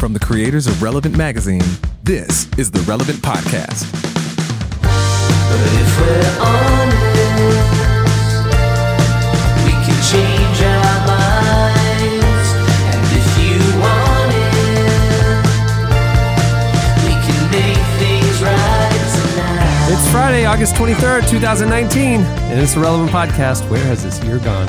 From the creators of Relevant Magazine, this is the Relevant Podcast. But if we're honest, we can change our minds. And if you want it, we can make things right tonight. It's Friday, August 23rd, 2019, and it's the Relevant Podcast. Where has this year gone?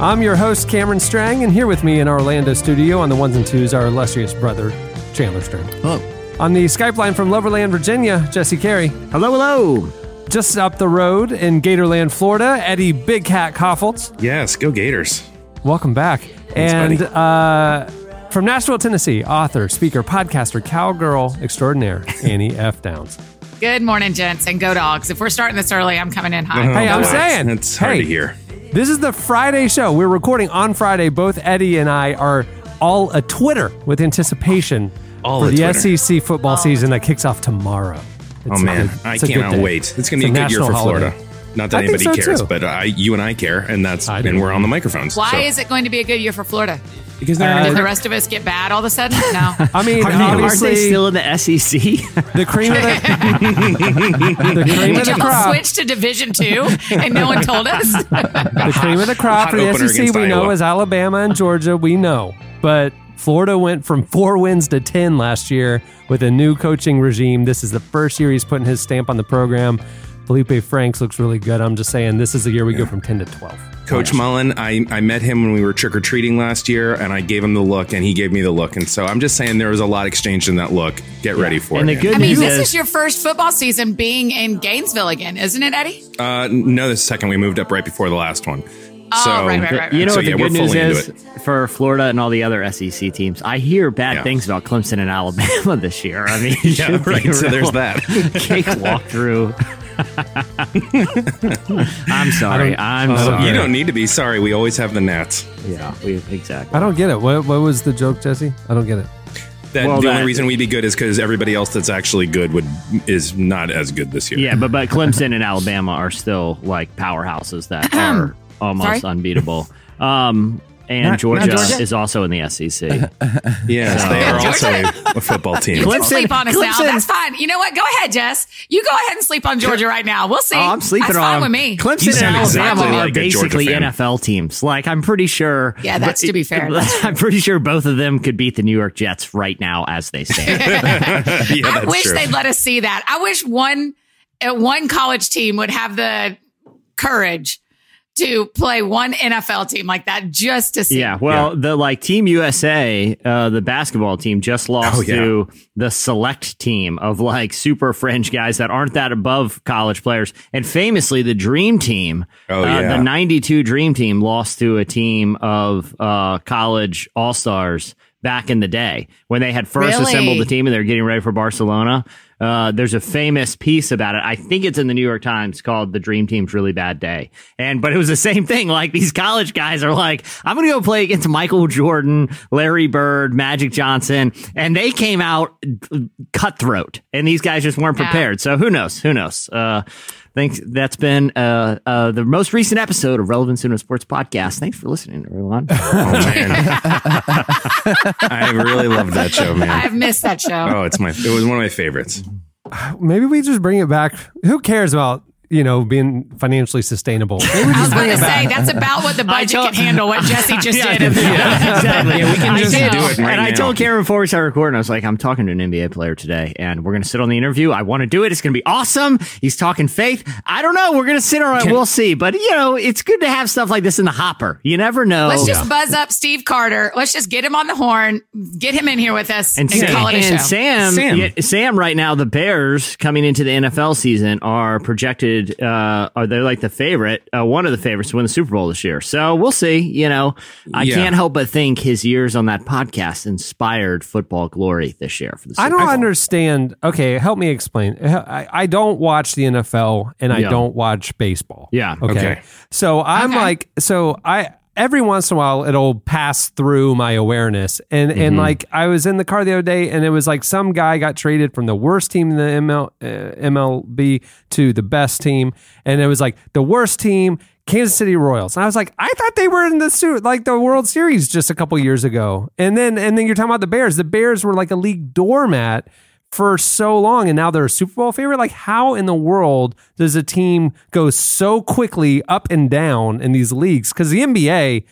I'm your host, Cameron Strang, and here with me in our Orlando studio on the ones and twos, our illustrious brother, Chandler Strang. Hello. On the Skype line from Loverland, Virginia, Jesse Carey. Hello, hello. Just up the road in Gatorland, Florida, Eddie Big Cat Kaufholz. Yes, go Gators. Welcome back. and uh, from Nashville, Tennessee, author, speaker, podcaster, cowgirl extraordinaire, Annie F. Downs. Good morning, gents, and go dogs. If we're starting this early, I'm coming in hot. Hey, I'm saying. It's hard hey, to hear. This is the Friday show. We're recording on Friday. Both Eddie and I are all a Twitter with anticipation All for a the Twitter. SEC football season that kicks off tomorrow. Oh It's a man, good- I it's a good cannot day. wait. It's going to be a a good year national for holiday. Florida. Not that I anybody so, cares, too. but I, you and I care, and that's I and we're on the microphones. Why so- is it going to be a good year for Florida? because they're Uh, Did the rest of us get bad all of a sudden? No. I mean, Are they, aren't obviously, they still in the SEC? the cream of the, the cream of Did the y'all crop. switch to Division Two and no one told us? The cream of the crop for the SEC against we know Iowa. is Alabama and Georgia. We know, but Florida went from four wins to ten last year with a new coaching regime. This is the first year he's putting his stamp on the program. Feleipe Franks looks really good. I'm just saying, this is the year we go from ten to twelve. Coach Mullen, I, I met him when we were trick or treating last year, and I gave him the look, and he gave me the look, and so I'm just saying there was a lot exchanged in that look. Get ready for And it. the good I mean, news this is, is your first football season being in Gainesville again, isn't it, Eddie? uh, no, the second we moved up right before the last one. Oh, so right, right, right, right. you know so, what the we're good news is for Florida and all the other SEC teams. I hear bad Yeah. things about Clemson and Alabama this year. I mean, Yeah, right. So there's that. cake walkthrough. I'm sorry. I'm Oh, sorry. you don't need to be sorry. We always have the Nats. Yeah, we, exactly. I don't get it. What, what was the joke, Jesse? I don't get it. That Well, the that- only reason we'd be good is because everybody else that's actually good would is not as good this year. Yeah, but but Clemson and Alabama are still like powerhouses that are almost Sorry? unbeatable. Um, and Georgia, Georgia? is also in the SEC. Yes, they are also a, a football team. You can Clemson- sleep on us now. That's fine. You know what? Go ahead, Jess. You go ahead and sleep on Georgia right now. We'll see. Oh, I'm sleeping That's on fine with me. Clemson sound and exactly Alabama like are basically. NFL teams. Like I'm pretty sure. Yeah, that's to be fair. I'm pretty sure both of them could beat the New York Jets right now as they stand. yeah, I wish true. they'd let us see that. I wish one uh, one college team would have the courage to play one NFL team like that just to see. yeah. Well, the like Team USA, uh, the basketball team, just lost Oh, yeah. to the select team of like super fringe guys that aren't that above college players. And famously, the Dream Team, Oh, uh, yeah. the '92 Dream Team, lost to a team of uh, college all stars. Back in the day, when they had first Really? assembled the team and they're getting ready for Barcelona, uh, there's a famous piece about it. I think it's in the New York Times called "The Dream Team's Really Bad Day," and but it was the same thing. Like these college guys are like, "I'm going to go play against Michael Jordan, Larry Bird, Magic Johnson," and they came out cutthroat, and these guys just weren't Yeah. prepared. So who knows? Who knows? Uh, Thanks. That's been uh, uh, the most recent episode of Relevant Cinema Sports Podcast. Thanks for listening, everyone. Oh man, I really loved that show, man. I've missed that show. Oh, it's my it was one of my favorites. Maybe we just bring it back. Who cares about you know being financially sustainable? I was just going to say that's about what the budget told- can handle. What Jesse just did. exactly. Yeah, we can just do it right and I told Karen before we started recording, I was like, I'm talking to an NBA player today, and we're going to sit on the interview. I want to do it. It's going to be awesome. He's talking faith. I don't know. We're going to sit on it. We'll see. But, you know, it's good to have stuff like this in the hopper. You never know. Let's just buzz up Steve Carter. Let's just get him on the horn, get him in here with us, and, and, Sam, call it a and show. Sam, Sam. yeah, Sam, right now, the Bears coming into the NFL season are projected, uh, are they like the favorite, uh, one of the favorites to win the Super Bowl this year. So we'll see. You know, I Yeah. can't help but think his years on that podcast inspired football glory this year for the Super I don't Bowl. understand. Okay, help me explain. I, I don't watch the NFL and I Yeah. don't watch baseball. Yeah. Okay. Okay. So I'm Okay. like, so I every once in a while it'll pass through my awareness, and Mm-hmm. and like I was in the car the other day, and it was like some guy got traded from the worst team in the ML, uh, MLB to the best team, and it was like the worst team Kansas City Royals. And I was like, I thought they were in the suit like the World Series just a couple years ago. And then and then you're talking about the Bears. The Bears were like a league doormat for so long and now they're a Super Bowl favorite. Like how in the world does a team go so quickly up and down in these leagues? Because the NBA,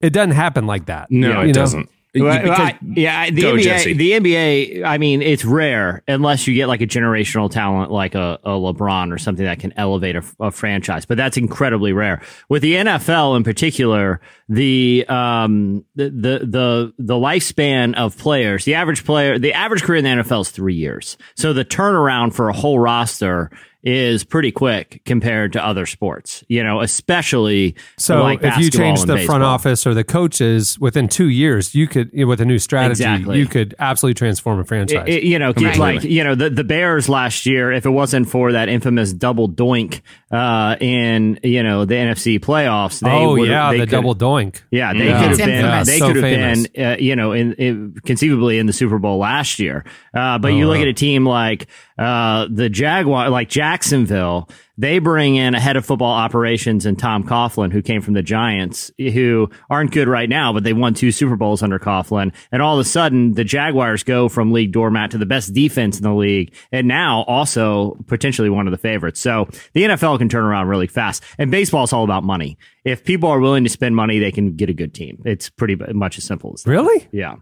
it doesn't happen like that. No, You it know? doesn't. Well, Because- I- yeah, the NBA, Jesse. the NBA. I mean, it's rare unless you get like a generational talent like a, a LeBron or something that can elevate a, a franchise. But that's incredibly rare. With the NFL in particular, the um the the the, the lifespan of players, the average player, the average career in the NFL is three years. So the turnaround for a whole roster is pretty quick compared to other sports. You know, especially So like if you change and the front office or the coaches within two years, you could with a new strategy, Exactly. you could absolutely transform a franchise. It- it- you know, Completely. like you know, the the Bears last year, if it wasn't for that infamous double doink uh, in you know the NFC playoffs, they oh yeah, they the could- double doink. Yeah, they Yeah. could have been. infamous. They So could have been. Uh, you know, in, in conceivably in the Super Bowl last year. Uh, but Oh, you look wow. at a team like uh, the Jaguar, like Jacksonville. They bring in a head of football operations and Tom Coughlin, who came from the Giants, who aren't good right now, but they won two Super Bowls under Coughlin. And all of a sudden, the Jaguars go from league doormat to the best defense in the league, and now also potentially one of the favorites. So the NFL can turn around really fast. And baseball is all about money. If people are willing to spend money, they can get a good team. It's pretty much as simple as that. Really? Yeah.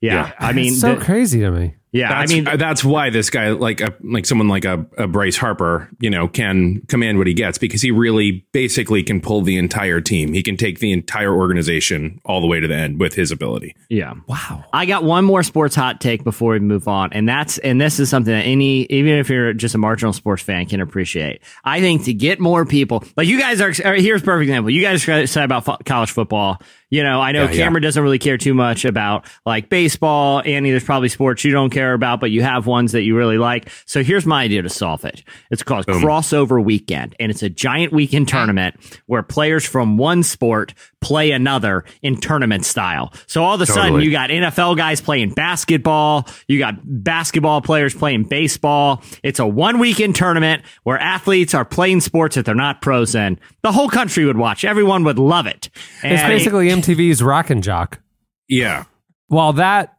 Yeah. I mean, it's so the- crazy to me. Yeah. That's, I mean, uh, that's why this guy, like a like someone like a, a Bryce Harper, you know, can command what he gets because he really basically can pull the entire team. He can take the entire organization all the way to the end with his ability. yeah. Wow. I got one more sports hot take before we move on, and that's and this is something that any even if you're just a marginal sports fan can appreciate. I think to get more people, like you guys are. Uh, here's a perfect example. You guys are excited about fo- college football. You know, I know Yeah, yeah. Cameron doesn't really care too much about like baseball. Annie, there's probably sports you don't care about, but you have ones that you really like. So here's my idea to solve it. It's called crossover weekend, and it's a giant weekend ah. tournament where players from one sport play another in tournament style. So all of a sudden, you got NFL guys playing basketball. You got basketball players playing baseball. It's a one weekend tournament where athletes are playing sports that they're not pros in. The whole country would watch. Everyone would love it. It's And basically MTV's Rock and Jock. Yeah. While that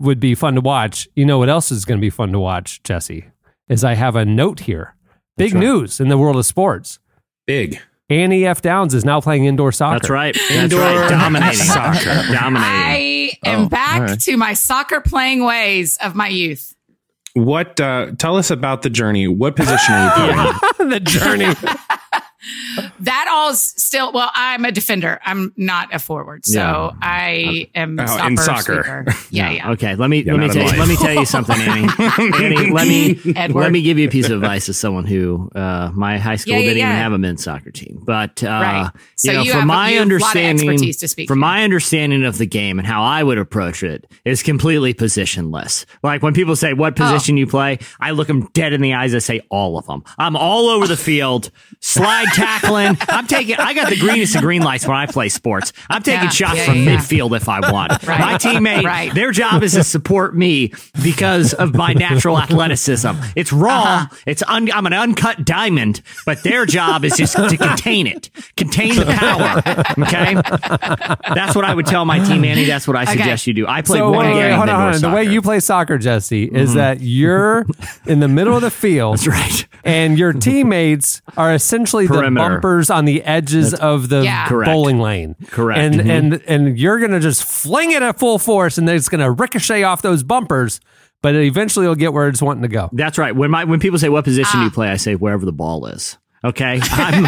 would be fun to watch, you know what else is going to be fun to watch, Jesse? Is I have a note here. Big news in the world of sports. Big. Annie F. Downs is now playing indoor soccer. That's right. That's right. Dominating soccer. Dominating. I am Oh, back all right. to my soccer playing ways of my youth. What? Uh, tell us about the journey. What position are you playing? the journey. That all's still well. I'm a defender. I'm not a forward, so Yeah. I am Oh, stopper, in soccer. sweeper. Yeah, yeah. Okay, let me Yeah, let me tell you, life. let me tell you something, Annie. Annie, let me Edward. let me give you a piece of advice as someone who uh, my high school Yeah, yeah, didn't even have a men's soccer team. But uh, Right. So you know, you from have- my a understanding, to speak from to. my understanding of the game and how I would approach it is completely positionless. Like when people say what position Oh. you play, I look them dead in the eyes. I say all of them. I'm all over the field, slide tackling. I'm taking. I got the greenest of green lights when I play sports. I'm taking Yeah, shots yeah, from yeah. midfield if I want. Right. My teammate, Right. their job is to support me because of my natural athleticism. It's raw. Uh-huh. It's un- I'm an uncut diamond, but their job is just to contain it, contain the power. Okay, that's what I would tell my team, Annie. That's what I suggest you do. I played So one wait, game. wait, hold on, hold on. The way you play soccer, Jesse, is that you're in the middle of the field. That's right. And your teammates are essentially the bumpers on the edges of the Yeah. Bowling lane. Correct. And Mhm. and and you're gonna just fling it at full force, and then it's gonna ricochet off those bumpers. But eventually, you'll get where it's wanting to go. That's right. When my when people say what position Ah. do you play, I say wherever the ball is. Okay, I'm,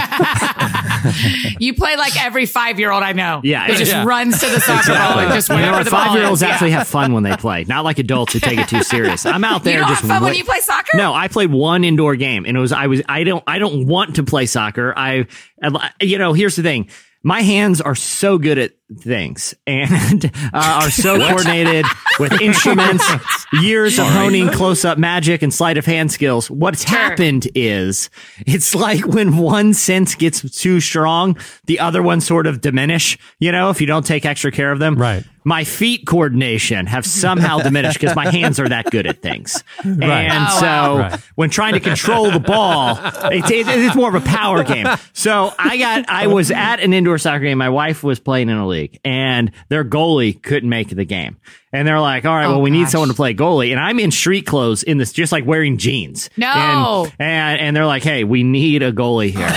You play like every five year old I know. Yeah, It just yeah. runs to the soccer ball and just you know wherever the Five year olds actually Yeah. have fun when they play, not like adults who take it too serious. I'm out there You just have fun when you play soccer. No, I played one indoor game, and it was I was I don't I don't want to play soccer. I, I you know here's the thing. My hands are so good at things and uh, are so coordinated with instruments, years of honing close up magic and sleight of hand skills. What's happened is it's like when one sense gets too strong, the other ones sort of diminish, you know, if you don't take extra care of them. Right. My feet coordination have somehow diminished because my hands are that good at things. Right. And Oh, so wow. Right. when trying to control the ball, it's, it- it's more of a power game. So I got, I was at an indoor soccer game. My wife was playing in a league and their goalie couldn't make the game. And they're like, all right, Oh, well, we need someone to play goalie. And I'm in street clothes in this, just like wearing jeans. No. And, and, and they're like, hey, we need a goalie here.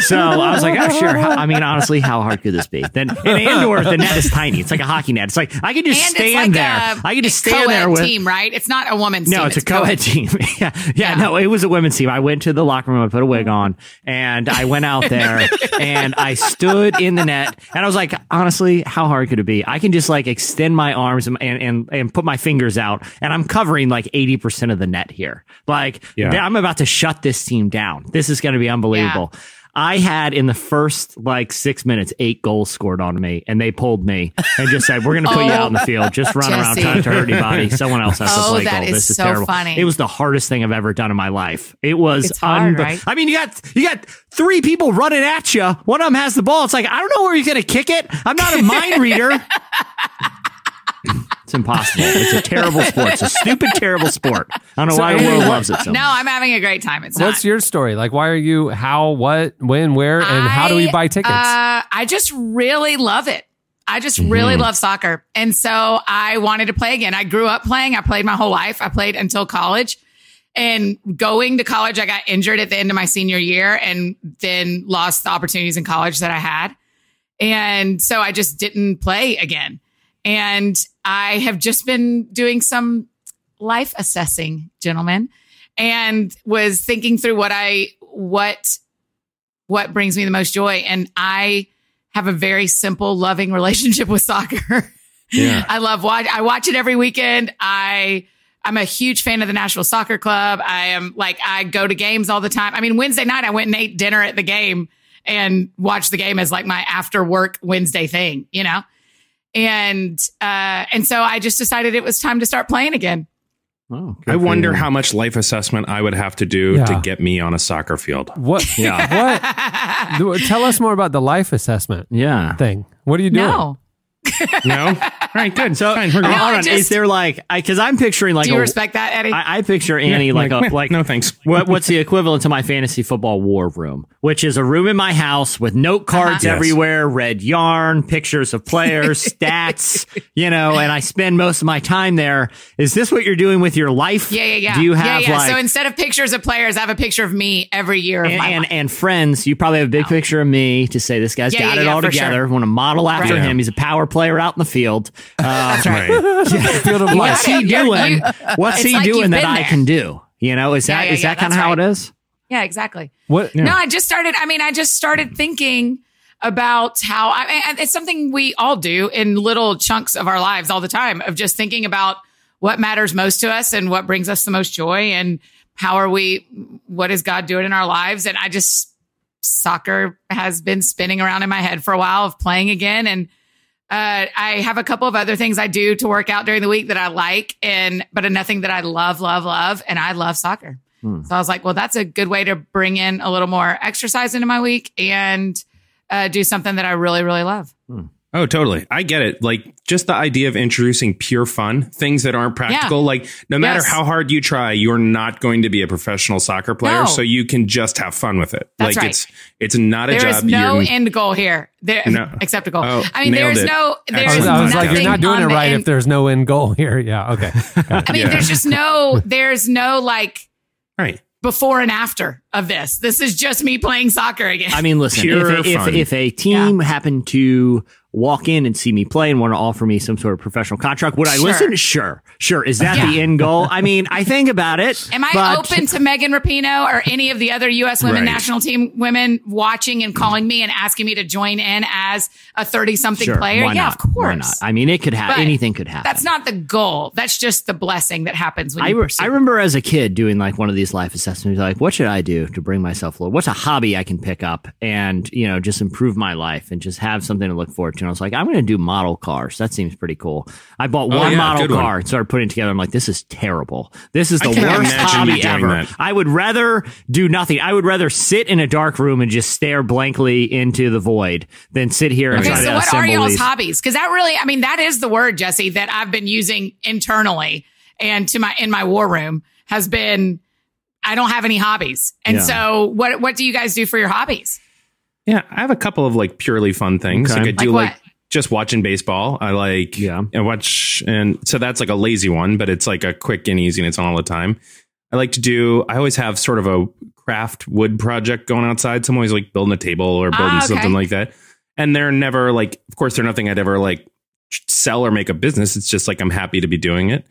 So I was like, oh, sure. I mean, honestly, how hard could this be? Then in indoor, the net is tiny. It's like a hockey net. It's like, I could just and stand like there. a I could just stand there with, team, right? It's not a woman's no, team. it's a co-ed team. yeah, yeah, Yeah. no, it was a women's team. I went to the locker room, I put a wig on, and I went out there and I stood in the net, and I was like, honestly, how hard could it be? I can just like extend my arms and and and put my fingers out, and I'm covering like eighty percent of the net here. Like, Yeah. I'm about to shut this team down. This is going to be unbelievable. I had in the first like six minutes eight goals scored on me, and they pulled me and just said, "We're going to put you Oh, out in the field. Just run around, Jesse. trying to hurt anybody. Someone else has to Oh, play that goal. is This is so terrible. funny. It was the hardest thing I've ever done in my life. It was hard, right? I mean, you got you got three people running at you. One of them has the ball. It's like I don't know where he's going to kick it. I'm not a mind reader. It's impossible. It's a terrible sport. It's a stupid, terrible sport. I don't know So, why the Amy, world what- loves it so No, much. I'm having a great time. It's What's not. your story? Like, why are you, how, what, when, where, and how do we buy tickets? Uh, I just really love it. I just really love soccer. And so I wanted to play again. I grew up playing. I played my whole life. I played until college. And going to college, I got injured at the end of my senior year and then lost the opportunities in college that I had. And so I just didn't play again. And I have just been doing some life assessing, gentlemen, and was thinking through what I, what, what brings me the most joy. And I have a very simple, loving relationship with soccer. Yeah. I love watch. I watch it every weekend. I I'm a huge fan of the Nashville Soccer Club. I am like I go to games all the time. I mean, Wednesday night I went and ate dinner at the game and watched the game as like my after work Wednesday thing, you know. And uh and so I just decided it was time to start playing again. Oh, I wonder you. how much life assessment I would have to do Yeah. to get me on a soccer field. what, Yeah. what? Tell us more about the life assessment Yeah. thing. What are you doing? No. No? All right, good. So, Fine, we're hold good. I on. just- is there like, because I'm picturing like Do you a, respect that, Eddie? I, I picture Annie Yeah, like, like, a meh, like no thanks. What, what's the equivalent to my fantasy football war room, which is a room in my house with note uh-huh. cards Yes. everywhere, red yarn, pictures of players, stats, you know, and I spend most of my time there. Is this what you're doing with your life? yeah, yeah, yeah. Do you have yeah, yeah. like so instead of pictures of players, I have a picture of me every year of and, my and, life. and friends, you probably have a big oh. picture of me to say this guy's Yeah, got yeah, it yeah, all for together. sure. Want to model after Right. him. He's a power player out in the field. Uh, That's right. Right. Field of what's he doing? what's he like doing that I there. can do? You know, is Yeah, that yeah, is that kind of how right. it is? Yeah, exactly. What? No, I just started. I mean, I just started thinking about how I, I- it's something we all do in little chunks of our lives all the time of just thinking about what matters most to us and what brings us the most joy and how are we, what is God doing in our lives? And I just, soccer has been spinning around in my head for a while of playing again. And, uh, I have a couple of other things I do to work out during the week that I like and, but nothing that I love, love, love. And I love soccer. So I was like, well, that's a good way to bring in a little more exercise into my week and uh, do something that I really, really love. Oh, totally. I get it. Like just the idea of introducing pure fun, things that aren't practical. Yeah. Like no matter Yes. how hard you try, you're not going to be a professional soccer player. No. So you can just have fun with it. That's like right. it's it's not a There job. is no you're, end goal here. There, No. except a goal. Oh, I mean, nailed there's it. no, I there's was, Excellent. I was like, you're not doing it right end- if there's no end goal here. Yeah. Okay. I mean, Yeah. there's just no, there's no like right. before and after of this. This is just me playing soccer again. I mean, listen, if, if, if a team happened to walk in and see me play and want to offer me some sort of professional contract, would I Sure. listen? Sure. Sure. Is that the end goal? I mean, I think about it. Am I but- open to Megan Rapinoe or any of the other U.S. women Right. national team women watching and calling me and asking me to join in as a 30 something Sure. player? Why yeah, not? of course. Why not? I mean, it could happen. Anything could happen. That's not the goal. That's just the blessing that happens when I, you re- pursue. I remember as a kid doing like one of these life assessments, like, what should I do do to bring myself forward? What's a hobby I can pick up and you know just improve my life and just have something to look forward to? And I was like, I'm going to do model cars. That seems pretty cool. I bought Oh, one yeah, model good one. car and started putting it together. I'm like, this is terrible. This is the worst hobby ever. that. I would rather do nothing. I would rather sit in a dark room and just stare blankly into the void than sit here and Okay, try so to what are assemble y'all's these. hobbies? Because that really, I mean, that is the word, Jesse, that I've been using internally and to my in my war room has been I don't have any hobbies. And Yeah. so what what do you guys do for your hobbies? Yeah, I have a couple of like purely fun things. Okay. Like I do Like like, just watching baseball. I like Yeah. I watch and so that's like a lazy one, but it's like a quick and easy and it's on all the time. I like to do I always have sort of a craft wood project going outside. So I'm always like building a table or building Ah, okay. something like that. And they're never like of course they're nothing I'd ever like sell or make a business. It's just like I'm happy to be doing it.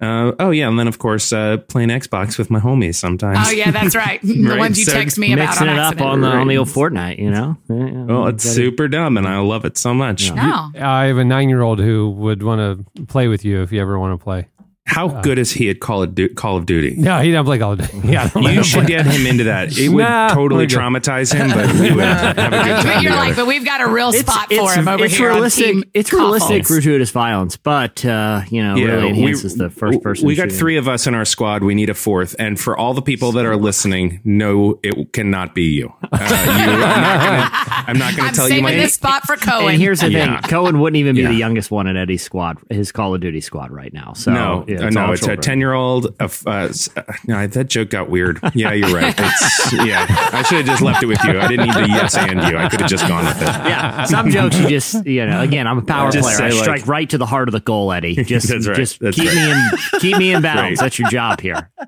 Uh, oh yeah, and then of course uh, playing Xbox with my homies sometimes. Oh yeah, that's right. the Right, ones you so text me about Mixing on it up on the on the old Fortnite, you know. Yeah, yeah. Well, it's Gotta- super dumb, and I love it so much. no. I have a nine year old who would want to play with you if you ever want to play. How good is he at Call of, Du- Call of Duty? No, he doesn't play Call of Duty. Yeah, I don't let You should get him into that. It would Nah, totally traumatize him, but we would have a good time But you're like, but we've got a real spot for him over it's here. realistic. on team it's realistic gratuitous violence, but uh, you know, really enhances the first person. We got shooting. three of us in our squad. We need a fourth. And for all the people that are listening, no, it cannot be you. Uh, you I'm not gonna, I'm not gonna I'm tell you my this spot for Cohen. And here's the Yeah. thing: Cohen wouldn't even be Yeah. the youngest one in Eddie's squad, his Call of Duty squad right now. So no, yeah, uh, no, all it's a ten-year-old. Uh, uh, uh, no, that joke got weird. Yeah, you're right. It's, yeah, I should have just left it with you. I didn't need to yes and you. I could have just gone with it. Yeah, some jokes you just you know. Again, I'm a power Just player. say, I like- strike right to the heart of the goal, Eddie. Just, That's right. just That's keep right. me in, keep me in balance. Right. That's your job here.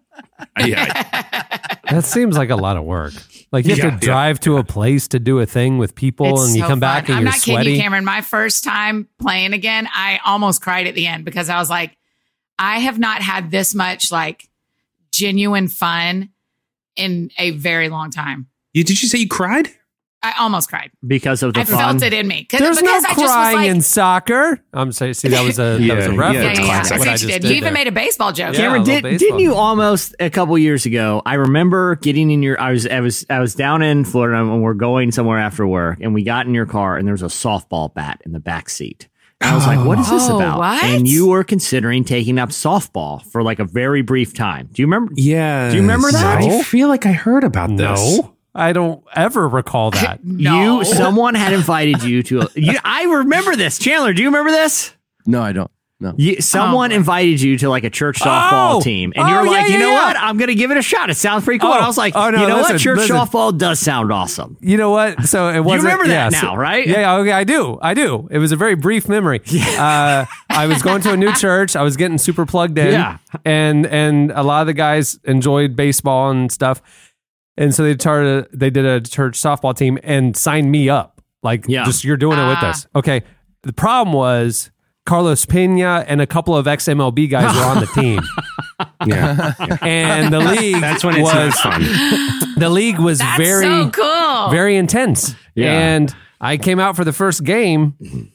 Yeah, That seems like a lot of work. Like you have Yeah, to yeah. drive to a place to do a thing with people, It's and you so come back and I'm you're not kidding you, Cameron. My first time playing again, I almost cried at the end because I was like, I have not had this much like genuine fun in a very long time. you, did you say you cried? I almost cried. because of the I fun. felt it in me. 'Cause- There's no because I just was crying like, in soccer. I'm sorry. See, that was a that was a Yeah, reference. yeah, yeah, yeah, yeah. I see What what I you just did. did You even there. made a baseball joke. Cameron, a little did, didn't you almost a couple years ago? I remember getting in your. I was I was I was down in Florida and we're going somewhere after work, and we got in your car, and there was a softball bat in the back seat. And I was like, "What is this Oh, about?" what? And you were considering taking up softball for like a very brief time. Do you remember? Yeah. Do you remember that? I feel like I heard about this. No, I don't ever recall that. No. You someone had invited you to. You, I remember this, Chandler. Do you remember this? No, I don't. No. You, someone Oh. invited you to like a church softball Oh! team, and Oh, you're like, yeah, you know yeah. what? I'm going to give it a shot. It sounds pretty cool. Oh. I was like, Oh, no, you know listen, what? Church listen. softball does sound awesome. You know what? So it was. You remember that now, right? Yeah, okay, I do. I do. It was a very brief memory. Uh, I was going to a new church. I was getting super plugged in. Yeah. and and a lot of the guys enjoyed baseball and stuff, and so they started. They did a church softball team and signed me up. Like, Yeah. just you're doing it with Ah. us. Okay. The problem was. Carlos Pena and a couple of ex MLB guys were on the team, Yeah. and the league That's when it's was fun. the league was That's very so cool. very intense. Yeah. And I came out for the first game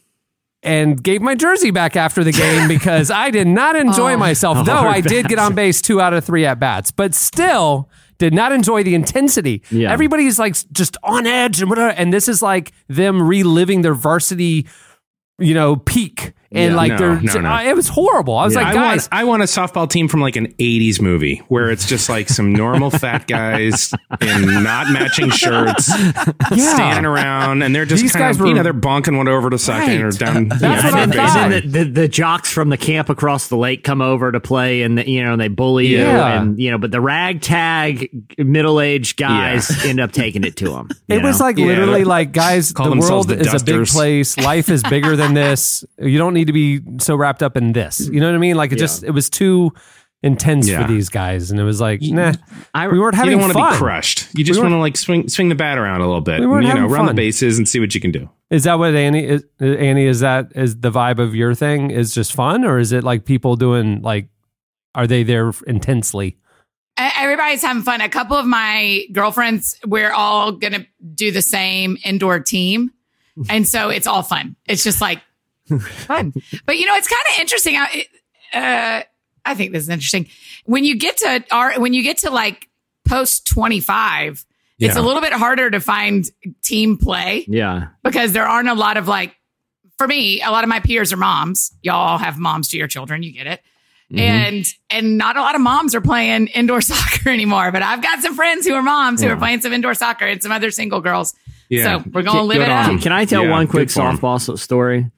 and gave my jersey back after the game because I did not enjoy Oh. myself. Though oh, I did get on base two out of three at bats, but still did not enjoy the intensity. Yeah. Everybody's like just on edge and whatever. And this is like them reliving their varsity, you know, peak. And Yeah. like No, they're, no, no. uh, it was horrible. I was like, I guys, want I want a softball team from like an '80s movie where it's just like some normal fat guys in not matching shirts standing around, and they're just These kind guys of were- you know they're bonking one over to second or down. That's you know, what I third and thought. the, the, the jocks from the camp across the lake come over to play, and the, you know they bully you, and you know, but the ragtag middle aged guys end up taking it to them. It was like Yeah. literally like, guys, the world the is a big place. Life is bigger than this. You don't need to be so wrapped up in this. You know what I mean? Like it just it was too intense Yeah. for these guys, and it was like, nah, I- we weren't You having don't want to fun. be crushed. You just We want to like swing swing the bat around a little bit. We weren't you know, having run the bases and see what you can do. Is that what Annie is? Annie, is that is the vibe of your thing? Is just fun, or is it like people doing like? Are they there intensely? Everybody's having fun. A couple of my girlfriends, we're all going to do the same indoor team. And so it's all fun. It's just like fun. But you know, it's kind of interesting. I, uh, I think this is interesting. When you get to our, when you get to like post 25, it's a little bit harder to find team play Yeah. because there aren't a lot of like, for me, a lot of my peers are moms. Y'all have moms to your children. You get it. Mm-hmm. And, and not a lot of moms are playing indoor soccer anymore, but I've got some friends who are moms who are playing some indoor soccer and some other single girls. Yeah. So we're going to live Good it on up. Can I tell Yeah, one quick good for 'em. softball story?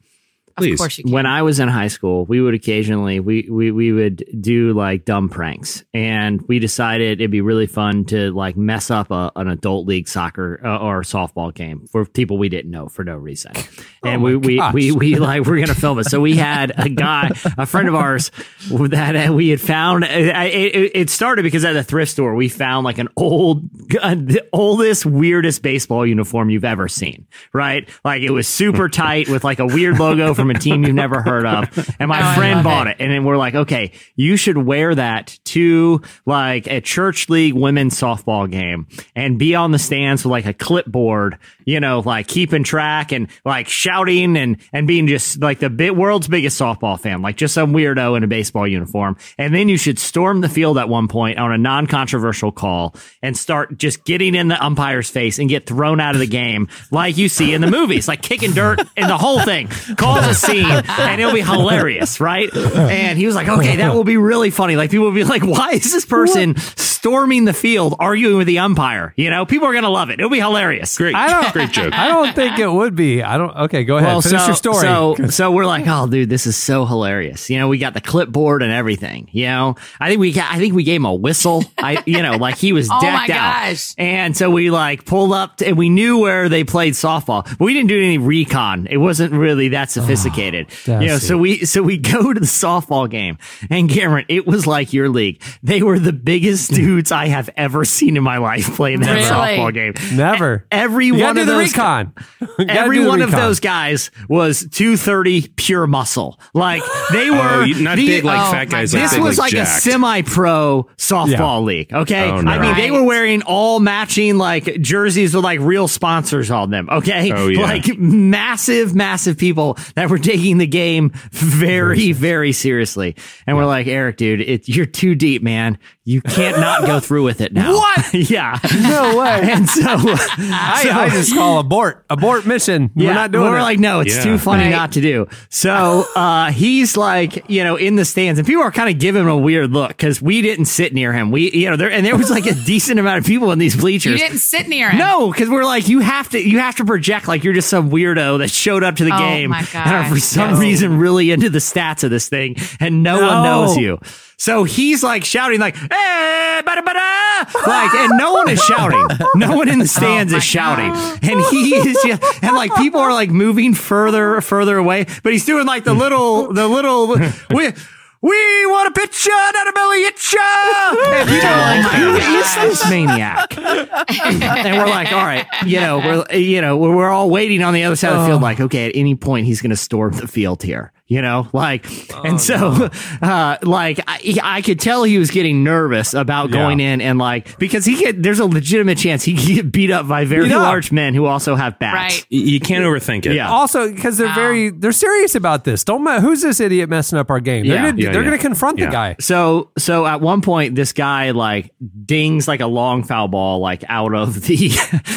Please. Of course you can. When I was in high school, we would occasionally we, we we would do like dumb pranks, and we decided it'd be really fun to like mess up a, an adult league soccer uh, or softball game for people we didn't know for no reason. And we, we, gosh. we we like we're gonna film it. So we had a guy, a friend of ours, that uh, we had found. It, it, it started because at the thrift store we found like an old, uh, the oldest, weirdest baseball uniform you've ever seen. Right, like it was super tight with like a weird logo from a team you've never heard of. And my friend bought it. it. And then we're like, okay, you should wear that to like a church league women's softball game and be on the stands with like a clipboard, you know, like keeping track and like shouting and, and being just like the bit world's biggest softball fan, like just some weirdo in a baseball uniform. And then you should storm the field at one point on a non-controversial call and start just getting in the umpire's face and get thrown out of the game like you see in the movies, like kicking dirt and the whole thing. Cause a scene and it'll be hilarious, right? And he was like, okay, that will be really funny. Like people will be like, why is this person storming the field arguing with the umpire? You know, people are going to love it. It'll be hilarious. Great. I don't- Great joke. I don't think it would be. I don't. Okay, go ahead. Finish your story. So, so we're like, oh, dude, this is so hilarious. You know, we got the clipboard and everything. You know, I think we, got, I think we gave him a whistle. I, you know, like he was Oh decked my out. gosh. And so we like pulled up to, and we knew where they played softball, but we didn't do any recon. It wasn't really that sophisticated. you know, so we, so we go to the softball game and Cameron, it was like your league. They were the biggest dudes I have ever seen in my life playing that Really? softball game. Never. Every you one of the those recon. Every do the one of those guys was 230 pure muscle. Like they oh, were Oh, not the- big like oh fat guys. God. Like this big, was like, like a semi-pro softball Yeah. league. Okay, Oh, no. I mean they were wearing all matching like jerseys with like real sponsors on them. Okay, Oh, yeah. like massive, massive people that were taking the game very, very seriously. And we're like, Eric, dude, it, you're too deep, man. You can't not go through with it now. What? yeah. No way. And so, I, I just call abort. Abort mission. We're not doing it. we're like, no, it's Yeah. too funny Right. not to do. So uh, he's like, you know, in the stands, and people are kind of giving him a weird look because we didn't sit near him. We, you know, there and there was like a decent amount of people in these bleachers. You didn't sit near him. No, because we're like, you have to, you have to project like you're just some weirdo that showed up to the Oh, game my and are for some No. reason really into the stats of this thing, and no, one knows you. So he's like shouting like, eh, "Hey, bada bada!" Like, and no one is shouting. No one in the stands Oh, is shouting, and he is just, and like people are like moving further, further away. But he's doing like the little, the little, we. We want a picture, not a belly. And are like, who is this maniac? and we're like, all right, you know, we're you know, we're, we're all waiting on the other side of the field, like, okay, at any point he's going to storm the field here, you know, like, and so, uh, like, I, I could tell he was getting nervous about Yeah. going in and like because he get there's a legitimate chance he could get beat up by very Beat up. large men who also have bats. Right. You can't overthink it. Yeah. Also, because they're Wow. very they're serious about this. Don't ma- who's this idiot messing up our game? They're Yeah. gonna Yeah, they're yeah. gonna confront Yeah. the guy. So so at one point this guy like dings like a long foul ball like out of the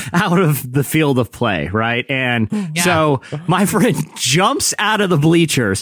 out of the field of play, right? And Yeah. so my friend jumps out of the bleachers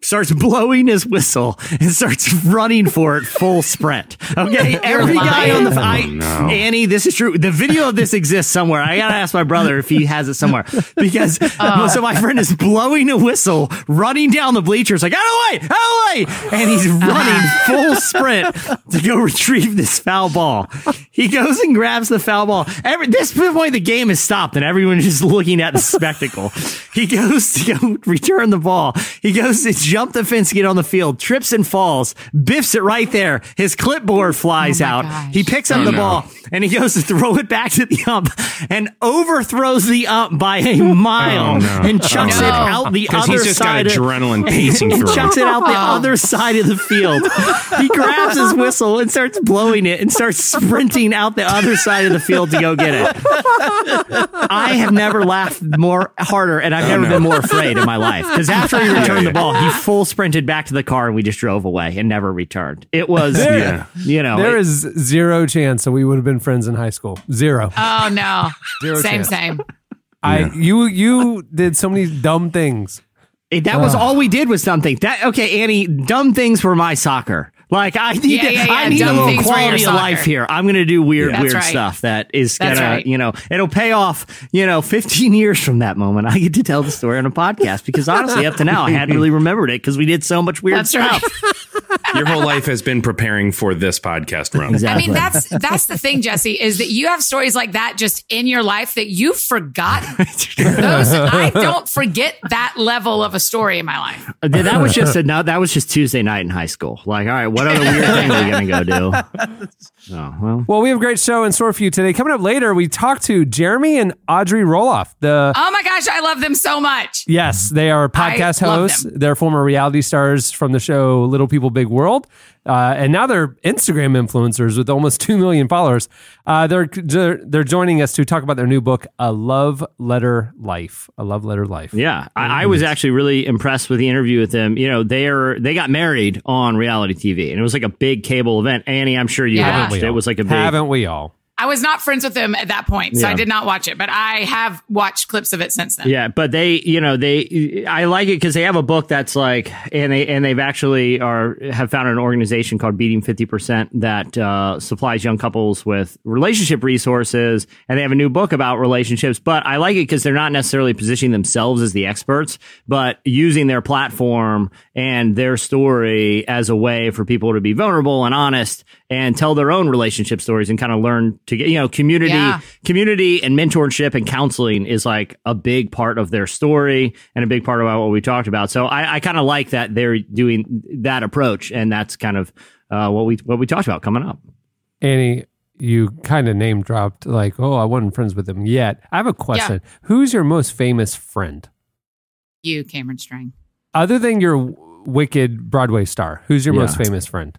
starts blowing his whistle and starts running for it full sprint. Okay, every guy on the oh, I, Oh, no. Annie, this is true. The video of this exists somewhere. I gotta ask my brother if he has it somewhere because uh. so my friend is blowing a whistle, running down the bleachers like out of the way, out of the way, and he's uh-huh. running full sprint to go retrieve this foul ball. He goes and grabs the foul ball. Every this point the game is stopped and everyone's just looking at the spectacle. He goes to go return the ball. He goes to jump the fence, get on the field, trips and falls, biffs it right there. His clipboard oh flies Oh out. gosh. He picks up Oh, the no. ball and he goes to throw it back to the ump and overthrows the ump by a oh, mile Oh, no. and chucks Oh, it no. out the Because other he's just got side. of- adrenaline pacing through chucks it out the Oh. other side of the field. He grabs his whistle and starts blowing it and starts sprinting out the other side of the field to go get it. I have never laughed more harder, and I've oh, never no. been more afraid in my life. Because after he returned the ball, he full sprinted back to the car, and we just drove away and never returned. It was, Yeah. you know, There it- is zero chance that we would have been friends in high school. Zero. Oh no. Zero same, chance. same. I you you did so many dumb things. It- that was all we did was something. That okay, Annie. Dumb things were my soccer. Like I need, Yeah, yeah, yeah, I need a little things quality of life here. I'm going to do weird, That's weird right. stuff that is That's gonna, right. you know, it'll pay off. You know, 15 years from that moment, I get to tell the story on a podcast because honestly, up to now, I hadn't really remembered it because we did so much weird That's stuff. right. Your whole life has been preparing for this podcast run. Exactly. I mean, that's that's the thing, Jesse, is that you have stories like that just in your life that you've forgotten. Those I don't forget that level of a story in my life. Uh, that was just a, no. That was just Tuesday night in high school. Like, all right, what other weird thing are we going to go do? Oh well. Well, we have a great show in store for you today. Coming up later, we talk to Jeremy and Audrey Roloff. The Oh my gosh, I love them so much. yes, they are podcast I hosts. They're former reality stars from the show Little People Big World, uh, and now they're Instagram influencers with almost two million followers. Uh, they're they're they're joining us to talk about their new book, A Love Letter Life. A Love Letter Life. Yeah, I, I was actually really impressed with the interview with them. You know, they're they got married on reality TV, and it was like a big cable event. Annie, I'm sure you Yeah. watched. It was like a big. haven't we all? I was not friends with them at that point, so Yeah. I did not watch it, but I have watched clips of it since then. Yeah, but they, you know, they, I like it because they have a book that's like, and they, and they've actually are have founded an organization called Beating Fifty Percent that uh, supplies young couples with relationship resources, and they have a new book about relationships. But I like it because they're not necessarily positioning themselves as the experts, but using their platform and their story as a way for people to be vulnerable and honest and tell their own relationship stories and kind of learn to get, you know, community Yeah. community and mentorship and counseling is like a big part of their story and a big part about what we talked about. So I, I kind of like that they're doing that approach, and that's kind of uh, what we what we talked about coming up. Annie, you kind of name dropped like, oh, I wasn't friends with him yet. I have a question. Who's your most famous friend? You, Cameron Strang. Other than your wicked Broadway star, who's your Yeah. most famous friend?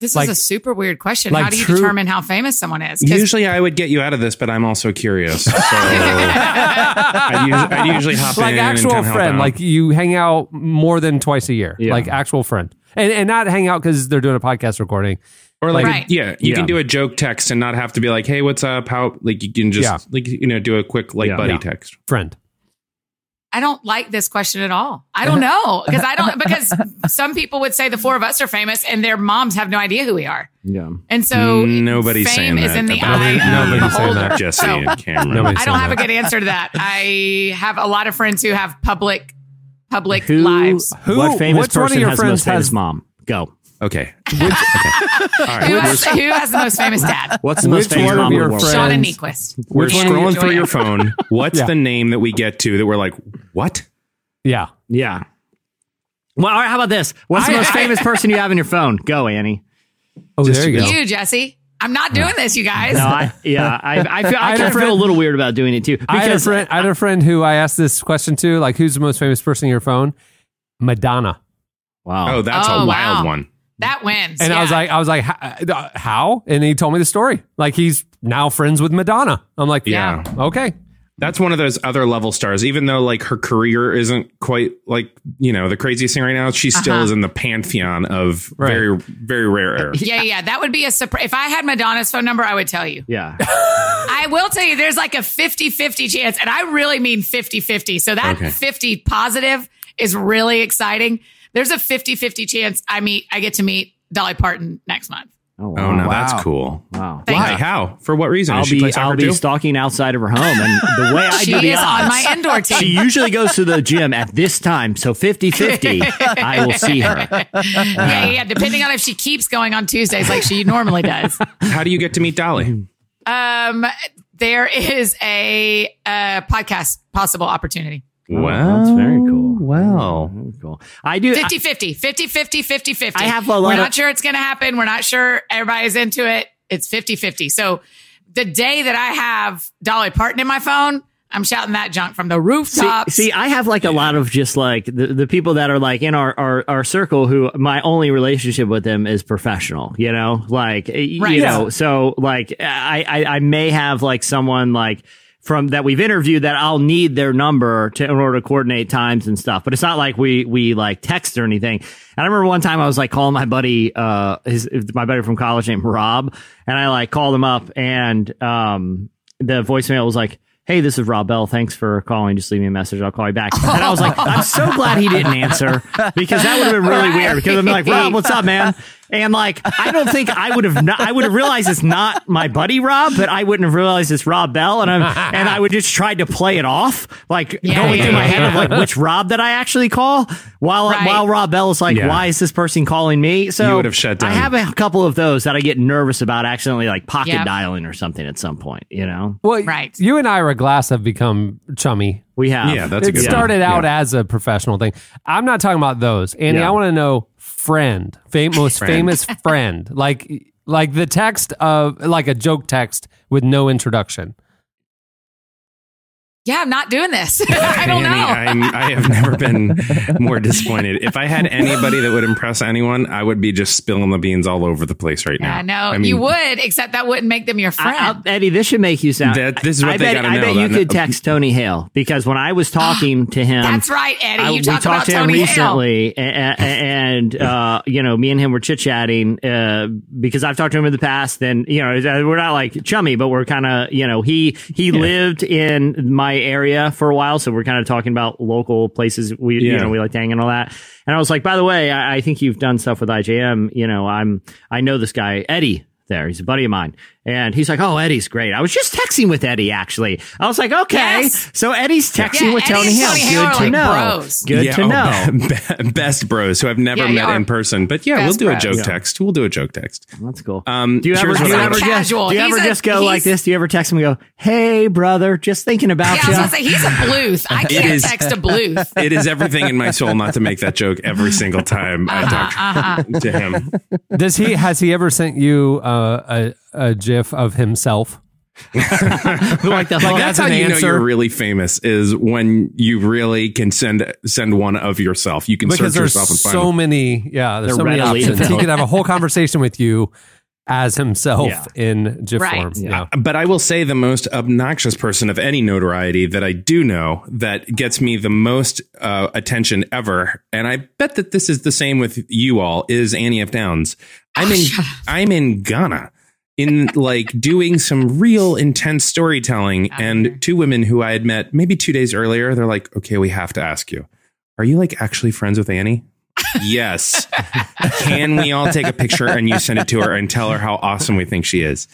This Like- is a super weird question. like How do you true- determine how famous someone is? 'Cause- Usually, I would get you out of this, but I'm also curious. So I'd, us- I'd usually hop like in actual and kinda friend, out. like you hang out more than twice a year, Yeah. like actual friend, and and not hang out because they're doing a podcast recording. or like Right. yeah, you Yeah. can do a joke text and not have to be like, "Hey, what's up?" How like you can just Yeah. like you know do a quick like Yeah. buddy Yeah. text. Friend. I don't like this question at all. I don't know because I don't because some people would say the four of us are famous and their moms have no idea who we are, Yeah, and so Nobody's fame saying is that in the about eye Nobody- of the nobody's saying that. Jesse So, and Cameron. Nobody's I don't saying have a good answer to that. I have a lot of friends who have public public who, lives. Who- what famous which one of person your has the most friends famous has- mom? Go. Okay. okay. All right. Who has, who has the most famous dad? What's the most Which famous one of mom in your the world? friends- Shauna Niequist. we're Which scrolling through your phone. What's Yeah. the name that we get to that we're like, what? Yeah. Yeah. Well, all right. How about this? What's the most I- famous person you have in your phone? Go, Annie. Oh, Just there you go. You, Jesse. I'm not doing this, you guys. No, I, yeah, I, I feel I, I kind of a feel a little weird about doing it too I had, a because friend, I had a friend who I asked this question to, like, who's the most famous person in your phone? Madonna. wow. Oh, that's Oh, a wild wow. one. That wins. And I was like, I was like, uh, how? And he told me the story. Like he's now friends with Madonna. I'm like, yeah, Yeah. okay. That's one of those other level stars. Even though like her career isn't quite like you know the craziest thing right now, she still Uh-huh. is in the pantheon of Right. very very rare air. yeah, yeah, that would be a surprise. If I had Madonna's phone number, I would tell you. yeah. I will tell you, there's like a 50 50 chance, and I really mean 50 50. So that Okay. 50 positive is really exciting. There's a 50 50 chance I meet, I get to meet Dolly Parton next month. Oh, Oh no, Wow. that's cool. Wow. Thank Why? you. How? For what reason? I'll Does she be I'll be too? stalking outside of her home, and the way I She do the is on my indoor team. She usually goes to the gym at this time, so 50-50, I will see her. yeah, yeah, depending on if she keeps going on Tuesdays like she normally does. How do you get to meet Dolly? Um, there is a, uh podcast possible opportunity. Well, that's very cool. Well, mm, mm, cool. I do. 50 50, 50 50, 50 50. I have a lot We're of- not sure it's going to happen. We're not sure everybody's into it. It's 50 50. So the day that I have Dolly Parton in my phone, I'm shouting that junk from the rooftops. See, see, I have like a lot of just like the, the people that are like in our, our, our circle who my only relationship with them is professional, you know, like, Right. you know, so like I, I, I may have like someone like from that we've interviewed that I'll need their number to in order to coordinate times and stuff. But it's not like we, we like text or anything. And I remember one time I was like calling my buddy, uh, his, my buddy from college named Rob, and I like called him up and, um, the voicemail was like, Hey, this is Rob Bell. Thanks for calling. Just leave me a message. I'll call you back. And I was like, I'm so glad he didn't answer because that would have been really weird. Because I'm like, Rob, what's up, man? And like, I don't think I would have. Not, I would have realized it's not my buddy Rob, but I wouldn't have realized it's Rob Bell, and I'm and I would just try to play it off, like Yeah, going yeah, through my yeah. head of like which Rob that I actually call, while Right. while Rob Bell is like, Yeah. why is this person calling me? So You would have shut down. I have a couple of those that I get nervous about accidentally like pocket Yep. dialing or something at some point. You know, Well, Right. You and Ira Glass have become chummy. we have Yeah, that's a it started one. out Yeah. as a professional thing. I'm not talking about those. Andy, Yeah. I want to know friend, fam- most Friend. famous friend, like like the text of like a joke text with no introduction. Yeah, I'm not doing this. I don't Annie, know. I'm, I have never been more disappointed. If I had anybody that would impress anyone, I would be just spilling the beans all over the place right now. I know I mean, you would, except that wouldn't make them your friend. I, Eddie, this should make you sound. That- this is what I they bet, gotta I know bet you about- could text Tony Hale because when I was talking to him, That's right, Eddie. I- You we talked about talked to him Tony Hale. recently, and, and uh, you know, me and him were chit chatting uh, because I've talked to him in the past. And you know, we're not like chummy, but we're kind of you know, he he lived in my area for a while, so we're kind of talking about local places we you know we like to hang and all that. And I was like, by the way, I, I think you've done stuff with IJM. You know, I'm I know this guy Eddie. There, he's a buddy of mine, and he's like, "Oh, Eddie's great." I was just texting with Eddie. Actually, I was like, "Okay, Yes. so Eddie's texting Yeah, with Eddie Tony and Hale. Tony Good Hale to like know. bros. Good yeah, to oh, know. best bros who I've never Yeah, met in person. But yeah, we'll best do a joke Yeah. text. We'll do a joke text. That's cool. Um, do you ever, here's do you ever just, do you ever a- just go like this? Do you ever text him and go, "Hey, brother, just thinking about yeah, I you." was gonna say he's a bluth. I can't is- text a bluth. It is everything in my soul not to make that joke every single time I Uh-huh, talk to him. Does he has he ever sent you uh, a a gif of himself? like the Like, That's As how an you know you're really famous is when you really can send send one of yourself. You can Because search there's yourself and find so them. many, yeah, there's They're so many readily options. He could have a whole conversation with you as himself Yeah. in GIF Right. form. Yeah. But I will say the most obnoxious person of any notoriety that I do know that gets me the most uh, attention ever, and I bet that this is the same with you all, is Annie F. Downs. I'm in I'm in Ghana. In like doing some real intense storytelling, and two women who I had met maybe two days earlier, they're like, "Okay, we have to ask you, are you like actually friends with Annie?" yes. Can we all take a picture and you send it to her and tell her how awesome we think she is?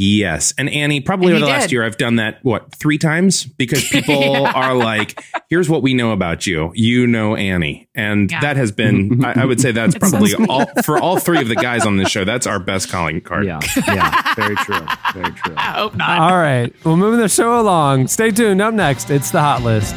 Yes. And Annie, probably And over the he last year, I've done that, what, three times? Because people are like, here's what we know about you. You know Annie. And Yeah. that has been, I, I would say that's probably all, for all three of the guys on this show, that's our best calling card. yeah, yeah, very true, very true. I hope not. All right. Well, moving the show along. Stay tuned. Up next, it's the hot list.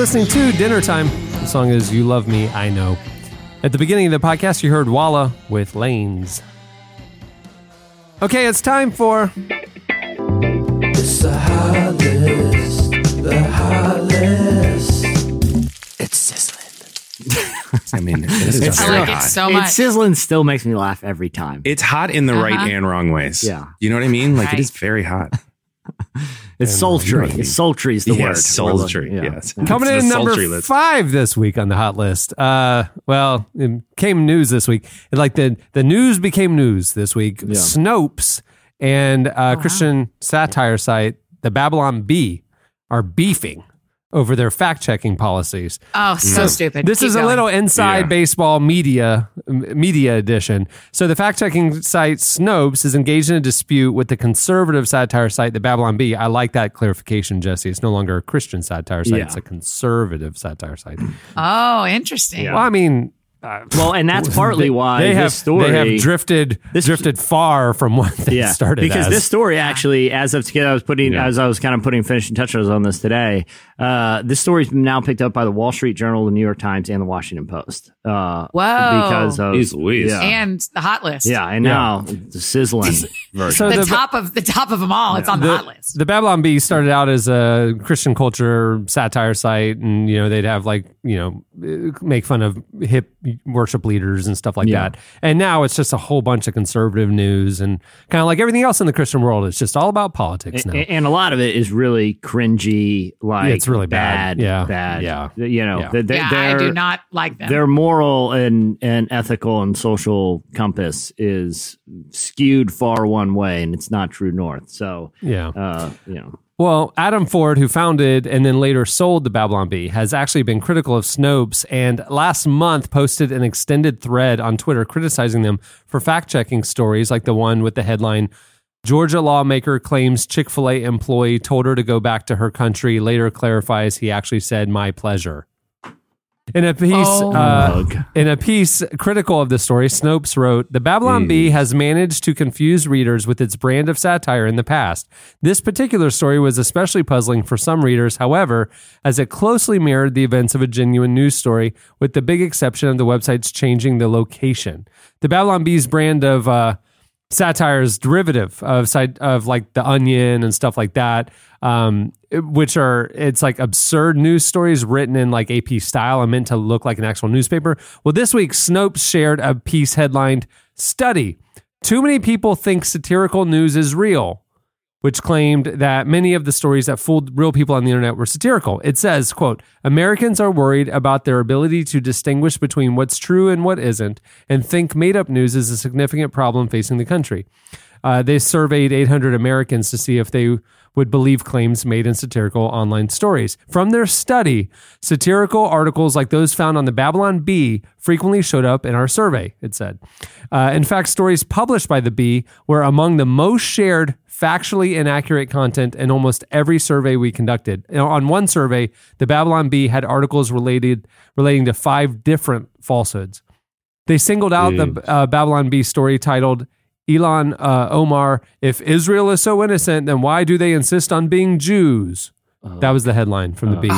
Listening to Dinner Time. The song is You Love Me, I Know. At the beginning of the podcast, you heard Walla with Lanes. Okay, it's time for It's the hot list. The hot list. It's sizzling. I mean, it is I very like it hot. so It's sizzling still makes me laugh every time. It's hot in the right Uh-huh. and wrong ways. Yeah. You know what I mean? Like, Right. it is very hot. It's sultry. It's sultry is the word. yes, We're sultry. yeah. Yes. Coming It's in the number list. five this week on the hot list. Uh, well, it came news this week. It, like the the news became news this week. Snopes and Oh, uh, Christian satire site, the Babylon Bee, are beefing over their fact checking policies. oh, so stupid. This Keep is a little inside Yeah. baseball media media edition. So the fact checking site Snopes is engaged in a dispute with the conservative satire site, the Babylon Bee. I like that clarification, Jesse. It's no longer a Christian satire site; Yeah. it's a conservative satire site. Oh, interesting. Well, I mean, Well, and that's partly why they this have story they have drifted this- drifted far from what they started because as. this story actually, as of today, I was putting, Yeah. as I was kind of putting finishing touches on this today, uh, this story's now picked up by the Wall Street Journal, the New York Times, and the Washington Post. Uh, Whoa. Because of Jeez Louise. yeah, and the hot list. yeah, and now the sizzling version. So The, the- top of the top of them all. It's on the, the, hot list. the Babylon Bee started out as a Christian culture satire site, and you know they'd have like you know make fun of hip worship leaders and stuff like Yeah. that. And now it's just a whole bunch of conservative news and kind of like everything else in the Christian world. It's just all about politics now. A- and a lot of it is really cringy, like Yeah, it's really bad. bad, Yeah. bad. Yeah. you know, Yeah. they- they- yeah, I they're- do not like them. their moral and and ethical and social compass is skewed far one way, and it's not true north. So, yeah. uh, you know, Well, Adam Ford, who founded and then later sold the Babylon Bee, has actually been critical of Snopes and last month posted an extended thread on Twitter criticizing them for fact checking stories like the one with the headline Georgia lawmaker claims Chick fil A employee told her to go back to her country, later clarifies he actually said, My pleasure. In a piece, Oh. uh, in a piece critical of the story, Snopes wrote, "The Babylon Bee has managed to confuse readers with its brand of satire in the past. This particular story was especially puzzling for some readers, however, as it closely mirrored the events of a genuine news story, with the big exception of the website's changing the location. The Babylon Bee's brand of uh, satire is derivative of side of like the Onion and stuff like that, um, which are it's like absurd news stories written in like AP style and meant to look like an actual newspaper. Well, this week Snopes shared a piece headlined "Study: Too many people think satirical news is real." Which claimed that many of the stories that fooled real people on the internet were satirical. It says, quote, Americans are worried about their ability to distinguish between what's true and what isn't, and think made up news is a significant problem facing the country. Uh, they surveyed 800 Americans to see if they would believe claims made in satirical online stories. From their study, satirical articles like those found on the Babylon Bee frequently showed up in our survey, it said. Uh, in fact, stories published by the Bee were among the most shared factually inaccurate content in almost every survey we conducted. On one survey, the Babylon Bee had articles related relating to five different falsehoods. They singled out the uh, Babylon Bee story titled Ilhan uh, Omar, if Israel is so innocent, then why do they insist on being Jews? That was the headline from the Bee.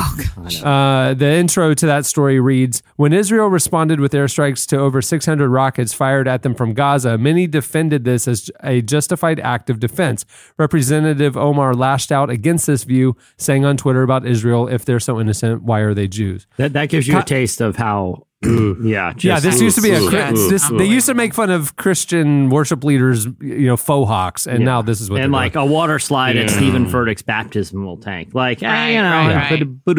Uh, the intro to that story reads When Israel responded with airstrikes to over 600 rockets fired at them from Gaza, many defended this as a justified act of defense. Representative Omar lashed out against this view, saying on Twitter about Israel, if they're so innocent, why are they Jews? that that gives you a taste of how, yeah, just, yeah, this used to be a. Ooh, Chri- yes, this, they unbelievable. used to make fun of Christian worship leaders, you know, faux hawks, and now this is what and like doing. a water slide at Steven Furtick's baptismal tank. Like, eh, Right, you know, right, right. but-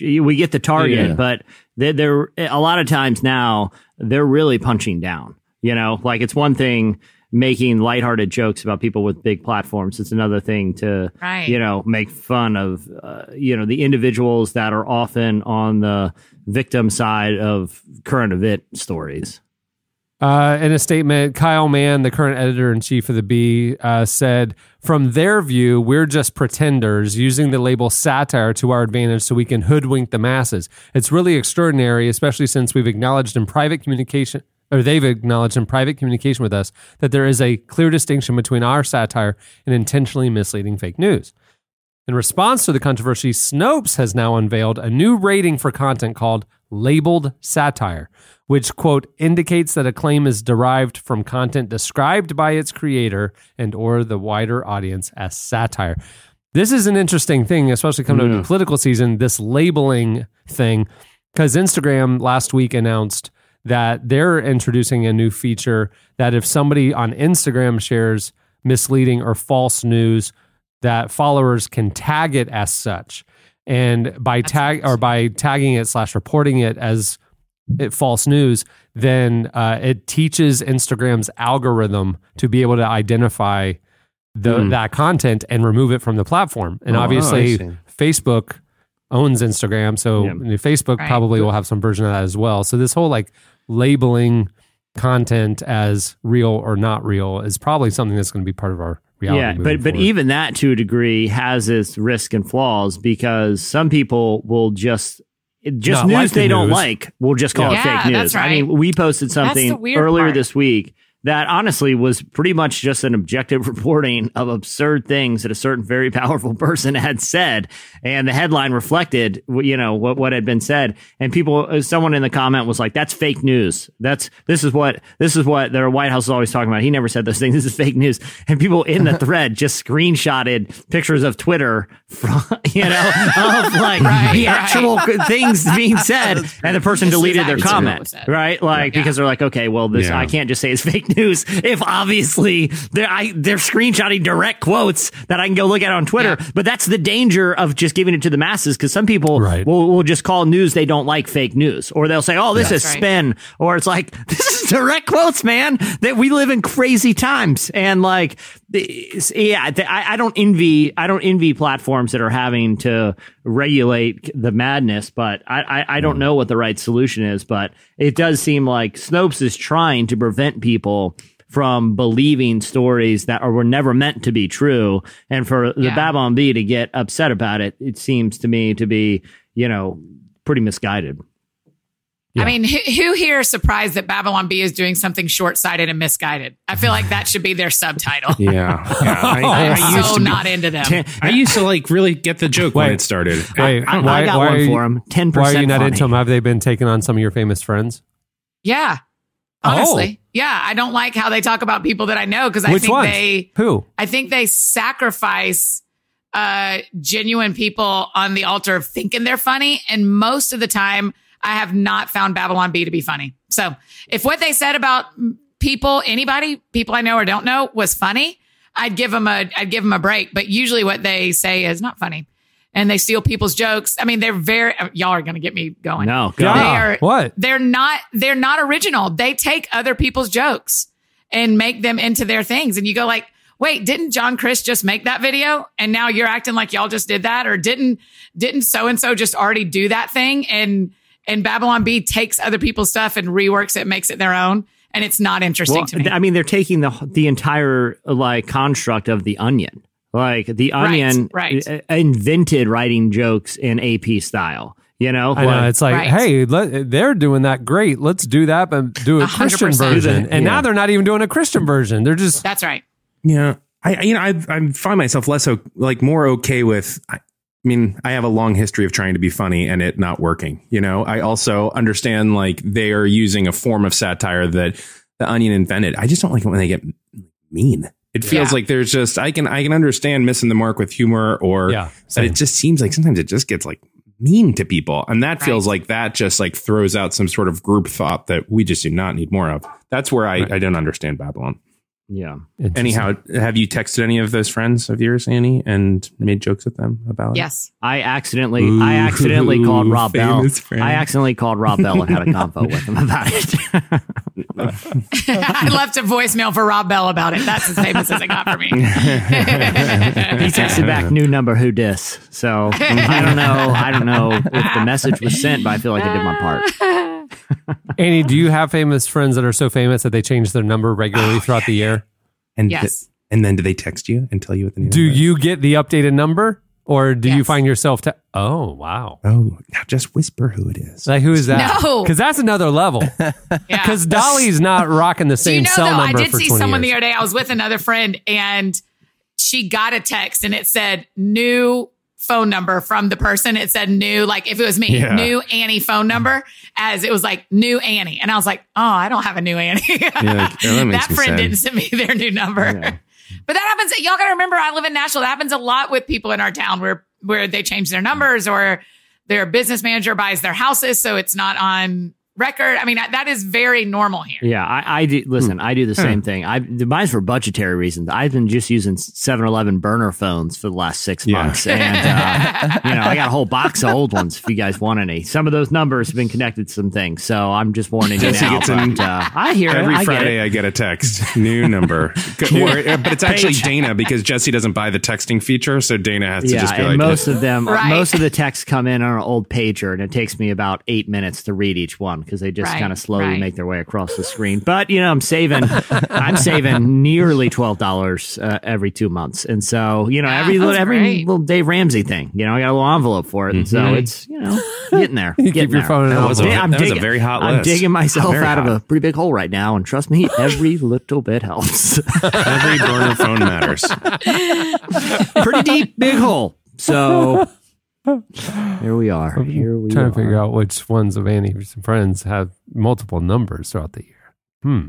we get the target, Yeah. but they're, they're a lot of times now they're really punching down. You know, like it's one thing making lighthearted jokes about people with big platforms. It's another thing to, Right. you know, make fun of, uh, you know, the individuals that are often on the victim side of current event stories. Uh, in a statement, Kyle Mann, the current editor in chief of the Bee, uh, said, From their view, we're just pretenders using the label satire to our advantage so we can hoodwink the masses. It's really extraordinary, especially since we've acknowledged in private communication, or they've acknowledged in private communication with us, that there is a clear distinction between our satire and intentionally misleading fake news. In response to the controversy, Snopes has now unveiled a new rating for content called labeled satire, which quote indicates that a claim is derived from content described by its creator and or the wider audience as satire. This is an interesting thing, especially coming up to political season, this labeling thing, because Instagram last week announced that they're introducing a new feature that if somebody on Instagram shares misleading or false news, that followers can tag it as such. And by tag or by tagging it slash reporting it as it, false news, then uh, it teaches Instagram's algorithm to be able to identify the that content and remove it from the platform. And Oh, obviously, see. Facebook owns Instagram, so Yeah. Facebook Right. probably will have some version of that as well. So this whole like labeling content as real or not real is probably something that's going to be part of our reality. yeah, moving but but even that to a degree has its risk and flaws because some people will just just Not news like the they don't like, we'll just call Yeah. it fake Yeah, news. that's I mean, we posted something earlier part. this week that honestly was pretty much just an objective reporting of absurd things that a certain very powerful person had said, and the headline reflected, you know, what what had been said. And people, uh, someone in the comment was like, "That's fake news. That's this is what this is what the White House is always talking about. He never said those things. This is fake news." And people in the thread just screenshotted pictures of Twitter from, you know, of like Right, the right. actual things being said, and the person This is deleted their actually comment, right? Like Yeah. because they're like, okay, well, this Yeah. I can't just say it's fake news if obviously they're I, they're screenshotting direct quotes that I can go look at on Twitter. Yeah. But that's the danger of just giving it to the masses because some people Right. will will just call news they don't like fake news, or they'll say, oh, this is right. spin, or it's like this is direct quotes, man. That we live in crazy times, and like, eh, yeah, I, I don't envy I don't envy platforms that are having to regulate the madness, but I, I, I don't hmm. know what the right solution is. But it does seem like Snopes is trying to prevent people from believing stories that are, were never meant to be true, and for the Yeah. Babylon Bee to get upset about it, it seems to me to be you know pretty misguided. Yeah. I mean, who, who here is surprised that Babylon Bee is doing something short sighted and misguided? I feel like that should be their subtitle. Yeah, yeah. I, I, I'm used so to be- not into them. I used to like really get the joke when it started. Wait, I, why, I got why one are you, for him. Ten Why are you not funny. into them? Have they been taking on some of your famous friends? Yeah. Oh. Honestly. Yeah. I don't like how they talk about people that I know because I Which think ones? they Who? I think they sacrifice uh genuine people on the altar of thinking they're funny. And most of the time I have not found Babylon Bee to be funny. So if what they said about people, anybody, people I know or don't know was funny, I'd give them a I'd give them a break. But usually what they say is not funny. And they steal people's jokes. I mean, they're very y'all are gonna get me going. No, go Yeah. They are What? They're not they're not original. They take other people's jokes and make them into their things. And you go like, wait, didn't John Crist just make that video? And now you're acting like y'all just did that? Or didn't didn't so and so just already do that thing? And and Babylon Bee takes other people's stuff and reworks it, makes it their own. And it's not interesting Well, to me. I mean, they're taking the the entire like construct of the Onion. Like the Onion right. uh, invented writing jokes in AP style. You know, I know it's like, Right. hey, let, they're doing that. Great, let's do that, but do a A hundred Christian version. And yeah. now they're not even doing a Christian version. They're just That's right. Yeah, I I- you know I I find myself less like more okay with. I, mean, I have a long history of trying to be funny and it not working. You know, I also understand like they are using a form of satire that the Onion invented. I just don't like it when they get mean. It feels Yeah. like there's just I can I can understand missing the mark with humor or Yeah, but it just seems like sometimes it just gets like mean to people and that feels like that just like throws out some sort of group thought that we just do not need more of. That's where I, Right. I don't understand Babylon. Yeah. Anyhow, have you texted any of those friends of yours, Annie, and made jokes with them about it? Yes. I accidentally, I accidentally called Rob Bell. friend. I accidentally called Rob Bell and had a convo with him about it. I left a voicemail for Rob Bell about it. That's as famous as it got for me. he texted back, "New number, who dis?" So I don't know. I don't know if the message was sent, but I feel like I did my part. Annie, do you have famous friends that are so famous that they change their number regularly oh, throughout the year? And Yes. and then do they text you and tell you what the new Do number is? you get the updated number, or do you find yourself to? Oh, wow! Oh, now just whisper who it is. Like who is that? No. because that's another level. Yeah. Because Dolly's not rocking the Do same you know cell though? I did for see twenty someone years. the other day. I was with another friend, and she got a text, and it said new phone number from the person. It said new, like if it was me, Yeah. new Annie phone number, as it was like new Annie, and I was like, oh, I don't have a new Annie. oh, that that friend didn't send me their new number. Yeah. But that happens. Y'all got to remember, I live in Nashville. That happens a lot with people in our town where where they change their numbers or their business manager buys their houses, so it's not on record. I mean, that is very normal here. Yeah, I, I do. Listen, I do the same thing. I mine's for budgetary reasons. I've been just using 7-Eleven burner phones for the last six Yeah. months, and uh, you know, I got a whole box of old ones. If you guys want any, some of those numbers have been connected to some things. So I'm just warning you now. gets in uh, I hear it. Every I get Friday, it. I get a text, new number. Or- but it's actually Dana because Jesse doesn't buy the texting feature, so Dana has to Yeah, just be and like, most of them, Right. most of the texts come in on an old pager, and it takes me about eight minutes to read each one because they just Right, kind of slowly right. make their way across the screen. But you know, I'm saving, I'm saving nearly twelve dollars uh, every two months, and so you know, Yeah, every little, every great. little Dave Ramsey thing, you know, I got a little envelope for it, and so it's you know getting there. You keep getting your phone That was a- Yeah, I'm that was a digging- very hot I'm list. digging myself Very out of a pretty big hole right now, and trust me, every little bit helps. Every burner phone matters. pretty deep, big hole. So here we are. Here we trying are. to figure out which ones of Annie's friends have multiple numbers throughout the year. Hmm.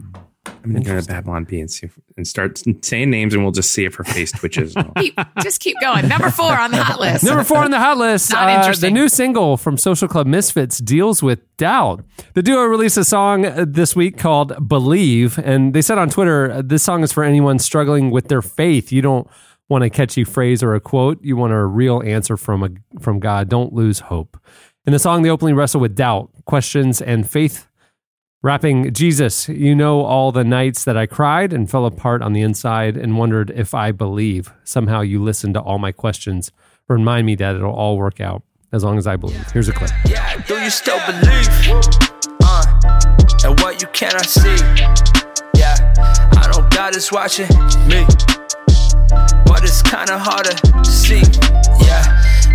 I'm gonna go to Babylon Bee and see if, and start saying names, and we'll just see if her face twitches. Keep, just keep going. Number four on the hot list. Number four on the hot list. Not uh, the new single from Social Club Misfits deals with doubt. The duo released a song uh, this week called Believe, and they said on Twitter, this song is for anyone struggling with their faith. You don't want a catchy phrase or a quote. You want a real answer from a, from God. Don't lose hope. In the song, they openly wrestle with doubt, questions, and faith. Rapping, Jesus, you know all the nights that I cried and fell apart on the inside and wondered if I believe. Somehow you listen to all my questions. Remind me that it'll all work out as long as I believe. Here's a clip. Yeah, do you still believe? Uh, and what you cannot see? Yeah, I know God is watching me, but it's kinda harder to see. Yeah,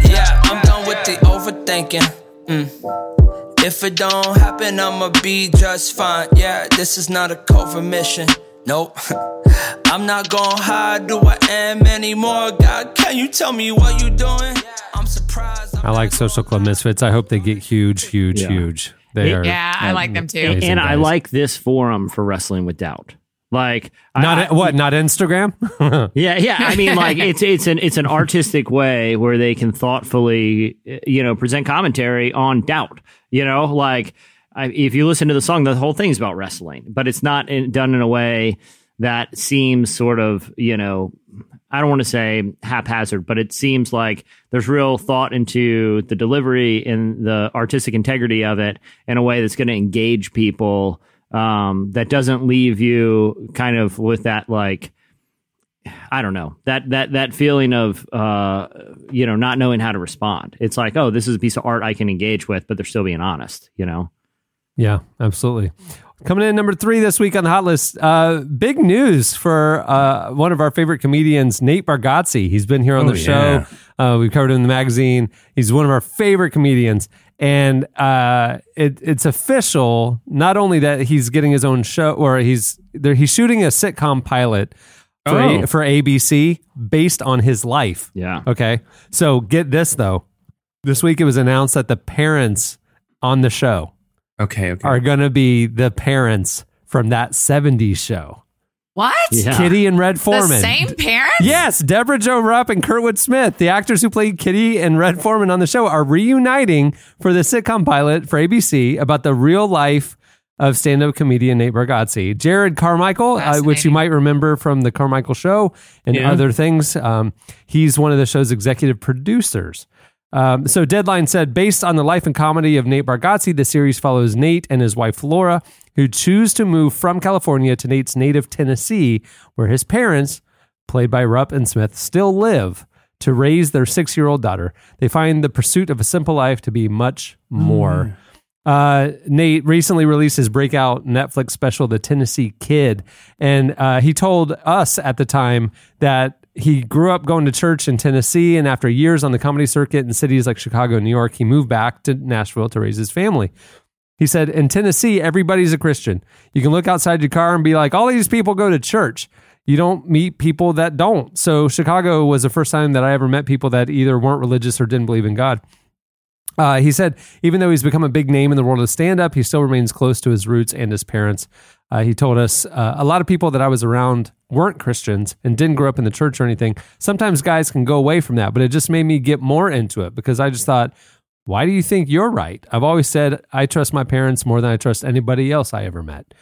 yeah, I'm done with the overthinking. Mm. If it don't happen, I'ma be just fine. Yeah, this is not a covert mission. Nope. I'm not gonna hide who I am anymore. God, can you tell me what you doing? I'm surprised. I'm I like Social Club Misfits. I hope they get huge, huge, Yeah. huge. They are Yeah, I like them too. and, Amazing and I like this forum for wrestling with doubt. Like not I, what? Not Instagram? Yeah, yeah. I mean, like it's it's an it's an artistic way where they can thoughtfully, you know, present commentary on doubt. You know, like I, if you listen to the song, the whole thing's about wrestling, but it's not in, done in a way that seems sort of, you know, I don't want to say haphazard, but it seems like there's real thought into the delivery and the artistic integrity of it in a way that's going to engage people. Um, that doesn't leave you kind of with that like I don't know that that that feeling of uh, you know not knowing how to respond. It's like oh this is a piece of art I can engage with, but they're still being honest. You know. Yeah, absolutely. Coming in number three this week on the hot list. Uh, big news for uh, one of our favorite comedians, Nate Bargatze. He's been here on Oh, the yeah. show. Uh, we've covered him in the magazine. He's one of our favorite comedians. And uh, it, it's official, not only that he's getting his own show, or he's there, he's shooting a sitcom pilot for, Oh. A, for ABC based on his life. Yeah. Okay. So get this, though. This week it was announced that the parents on the show Okay, okay. are going to be the parents from that 70s show. What? Yeah. Kitty and Red Foreman. The Foreman. same parents? Yes, Debra Jo Rupp and Kurtwood Smith, the actors who played Kitty and Red Foreman on the show, are reuniting for the sitcom pilot for ABC about the real life of stand-up comedian Nate Bargatze. Jerrod Carmichael, uh, which you might remember from the Carmichael Show and Yeah. other things, um, he's one of the show's executive producers. Um, so Deadline said, based on the life and comedy of Nate Bargatze, the series follows Nate and his wife Laura, who choose to move from California to Nate's native Tennessee, where his parents, played by Rupp and Smith, still live to raise their six-year-old daughter. They find the pursuit of a simple life to be much more. Uh, Nate recently released his breakout Netflix special, The Tennessee Kid, and uh, he told us at the time that he grew up going to church in Tennessee, and after years on the comedy circuit in cities like Chicago and New York, he moved back to Nashville to raise his family. He said, In Tennessee, everybody's a Christian. You can look outside your car and be like, all these people go to church. You don't meet people that don't. So, Chicago was the first time that I ever met people that either weren't religious or didn't believe in God. Uh, he said, even though he's become a big name in the world of stand up, he still remains close to his roots and his parents. Uh, he told us uh, a lot of people that I was around weren't Christians and didn't grow up in the church or anything. Sometimes guys can go away from that, but it just made me get more into it because I just thought, why do you think you're right? I've always said I trust my parents more than I trust anybody else I ever met.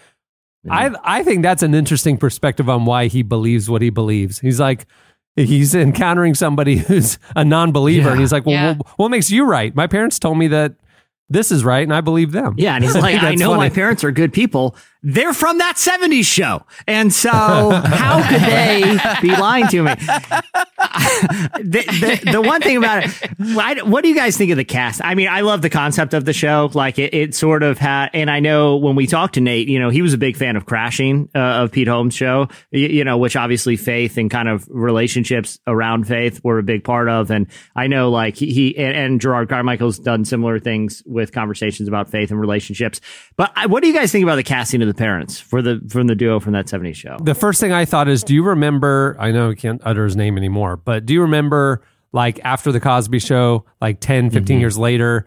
I I think that's an interesting perspective on why he believes what he believes. He's like he's encountering somebody who's a non-believer and he's like, "Well, Yeah. what, what makes you right? My parents told me that this is right, and I believe them. Yeah, and he's like, I know my parents are good people. They're from that 70s show. And so how could they be lying to me? the, the, the one thing about it, what do you guys think of the cast? I mean, I love the concept of the show. Like it, it sort of had, and I know when we talked to Nate, you know, he was a big fan of Crashing, uh, of Pete Holmes' show, you, you know, which obviously faith and kind of relationships around faith were a big part of. And I know like he, he and, and Jerrod Carmichael's done similar things with conversations about faith and relationships. But I, what do you guys think about the casting of the parents for the, from the duo from that 70s show? The first thing I thought is, do you remember? I know I can't utter his name anymore, but do you remember, like after the Cosby Show, like 10, 15 Mm-hmm. years later,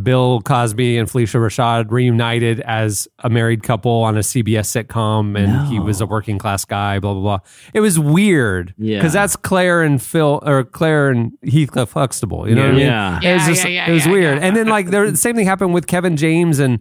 Bill Cosby and Phylicia Rashad reunited as a married couple on a CBS sitcom, and he was a working class guy. Blah blah blah. It was weird, Yeah. because that's Claire and Phil, or Claire and Heathcliff Huxtable. You know what I mean? Yeah. it was Yeah, just, yeah, yeah, it was yeah, weird. yeah. And then like there, the same thing happened with Kevin James and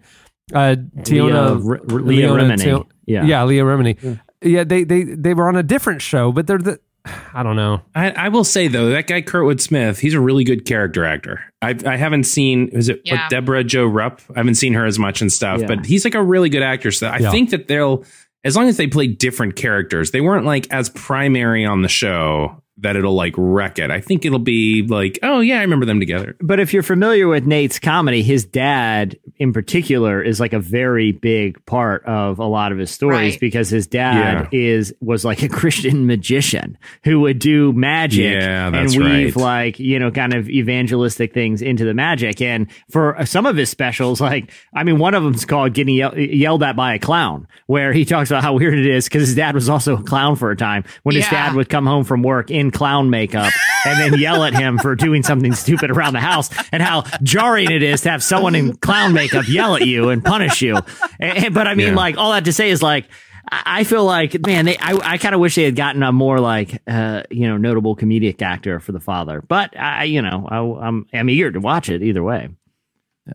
uh, Tiona, Leah- R- Leah Leona Remini. Teo- Yeah. yeah, Leah Remini. Yeah, they they they were on a different show, but they're the. I don't know. I, I will say though, that guy Kurtwood Smith, he's a really good character actor. I I haven't seen is it Yeah. Debra Jo Rupp? I haven't seen her as much and stuff, Yeah. but he's like a really good actor. So I Yeah. think that they'll as long as they play different characters, they weren't like as primary on the show that it'll like wreck it. I think it'll be like, oh yeah, I remember them together. But if you're familiar with Nate's comedy, his dad in particular is like a very big part of a lot of his stories Right. because his dad is was like a Christian magician who would do magic Yeah, and weave right. like, you know, kind of evangelistic things into the magic. And for some of his specials, like, I mean, one of them's called Getting Yell- Yelled At by a Clown, where he talks about how weird it is because his dad was also a clown for a time when his dad would come home from work in clown makeup and then yell at him for doing something stupid around the house and how jarring it is to have someone in clown makeup yell at you and punish you. And- and- but I mean, Yeah. like, all that to say is like, I I feel like, man, they, I, I kind of wish they had gotten a more like, uh, you know, notable comedic actor for the father. But I, you know, I, I'm, I'm eager to watch it either way.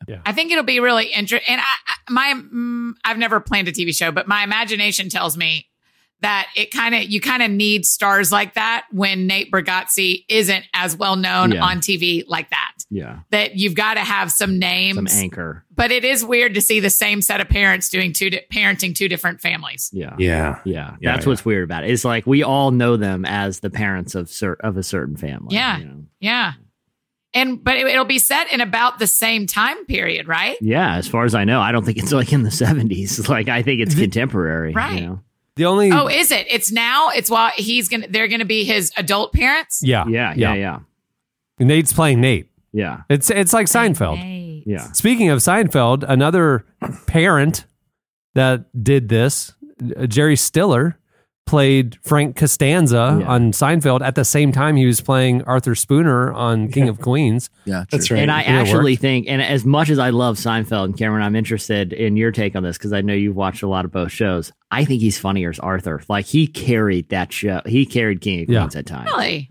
Yeah. I think it'll be really interesting. And I, I- my, mm, I've never planned a TV show, but my imagination tells me that it kind of, you kind of need stars like that when Nate Bargatze isn't as well known Yeah. on TV like that. Yeah. That you've got to have some names. Some anchor. but it is weird to see the same set of parents doing two, di- parenting two different families. Yeah. Yeah. Yeah, Yeah, that's yeah. what's weird about it. It's like we all know them as the parents of cer- of a certain family. Yeah. you know? Yeah. And, but it, it'll be set in about the same time period, right? yeah. As far as I know, I don't think it's like in the seventies. Like I think it's contemporary. Right. You know? The only Oh, is it? It's now. It's while he's gonna. They're gonna be his adult parents. yeah, Yeah. Yeah. Yeah. Nate's playing Nate. Yeah. It's it's like Seinfeld. Nate. Yeah. Speaking of Seinfeld, another parent that did this, uh, Jerry Stiller, played Frank Costanza Yeah. on Seinfeld at the same time he was playing Arthur Spooner on King of Queens. Yeah, That's right. And I it actually worked. think, and as much as I love Seinfeld and Cameron, I'm interested in your take on this because I know you've watched a lot of both shows. I think he's funnier as Arthur. Like he carried that show. He carried King of Yeah. Queens at times. Really?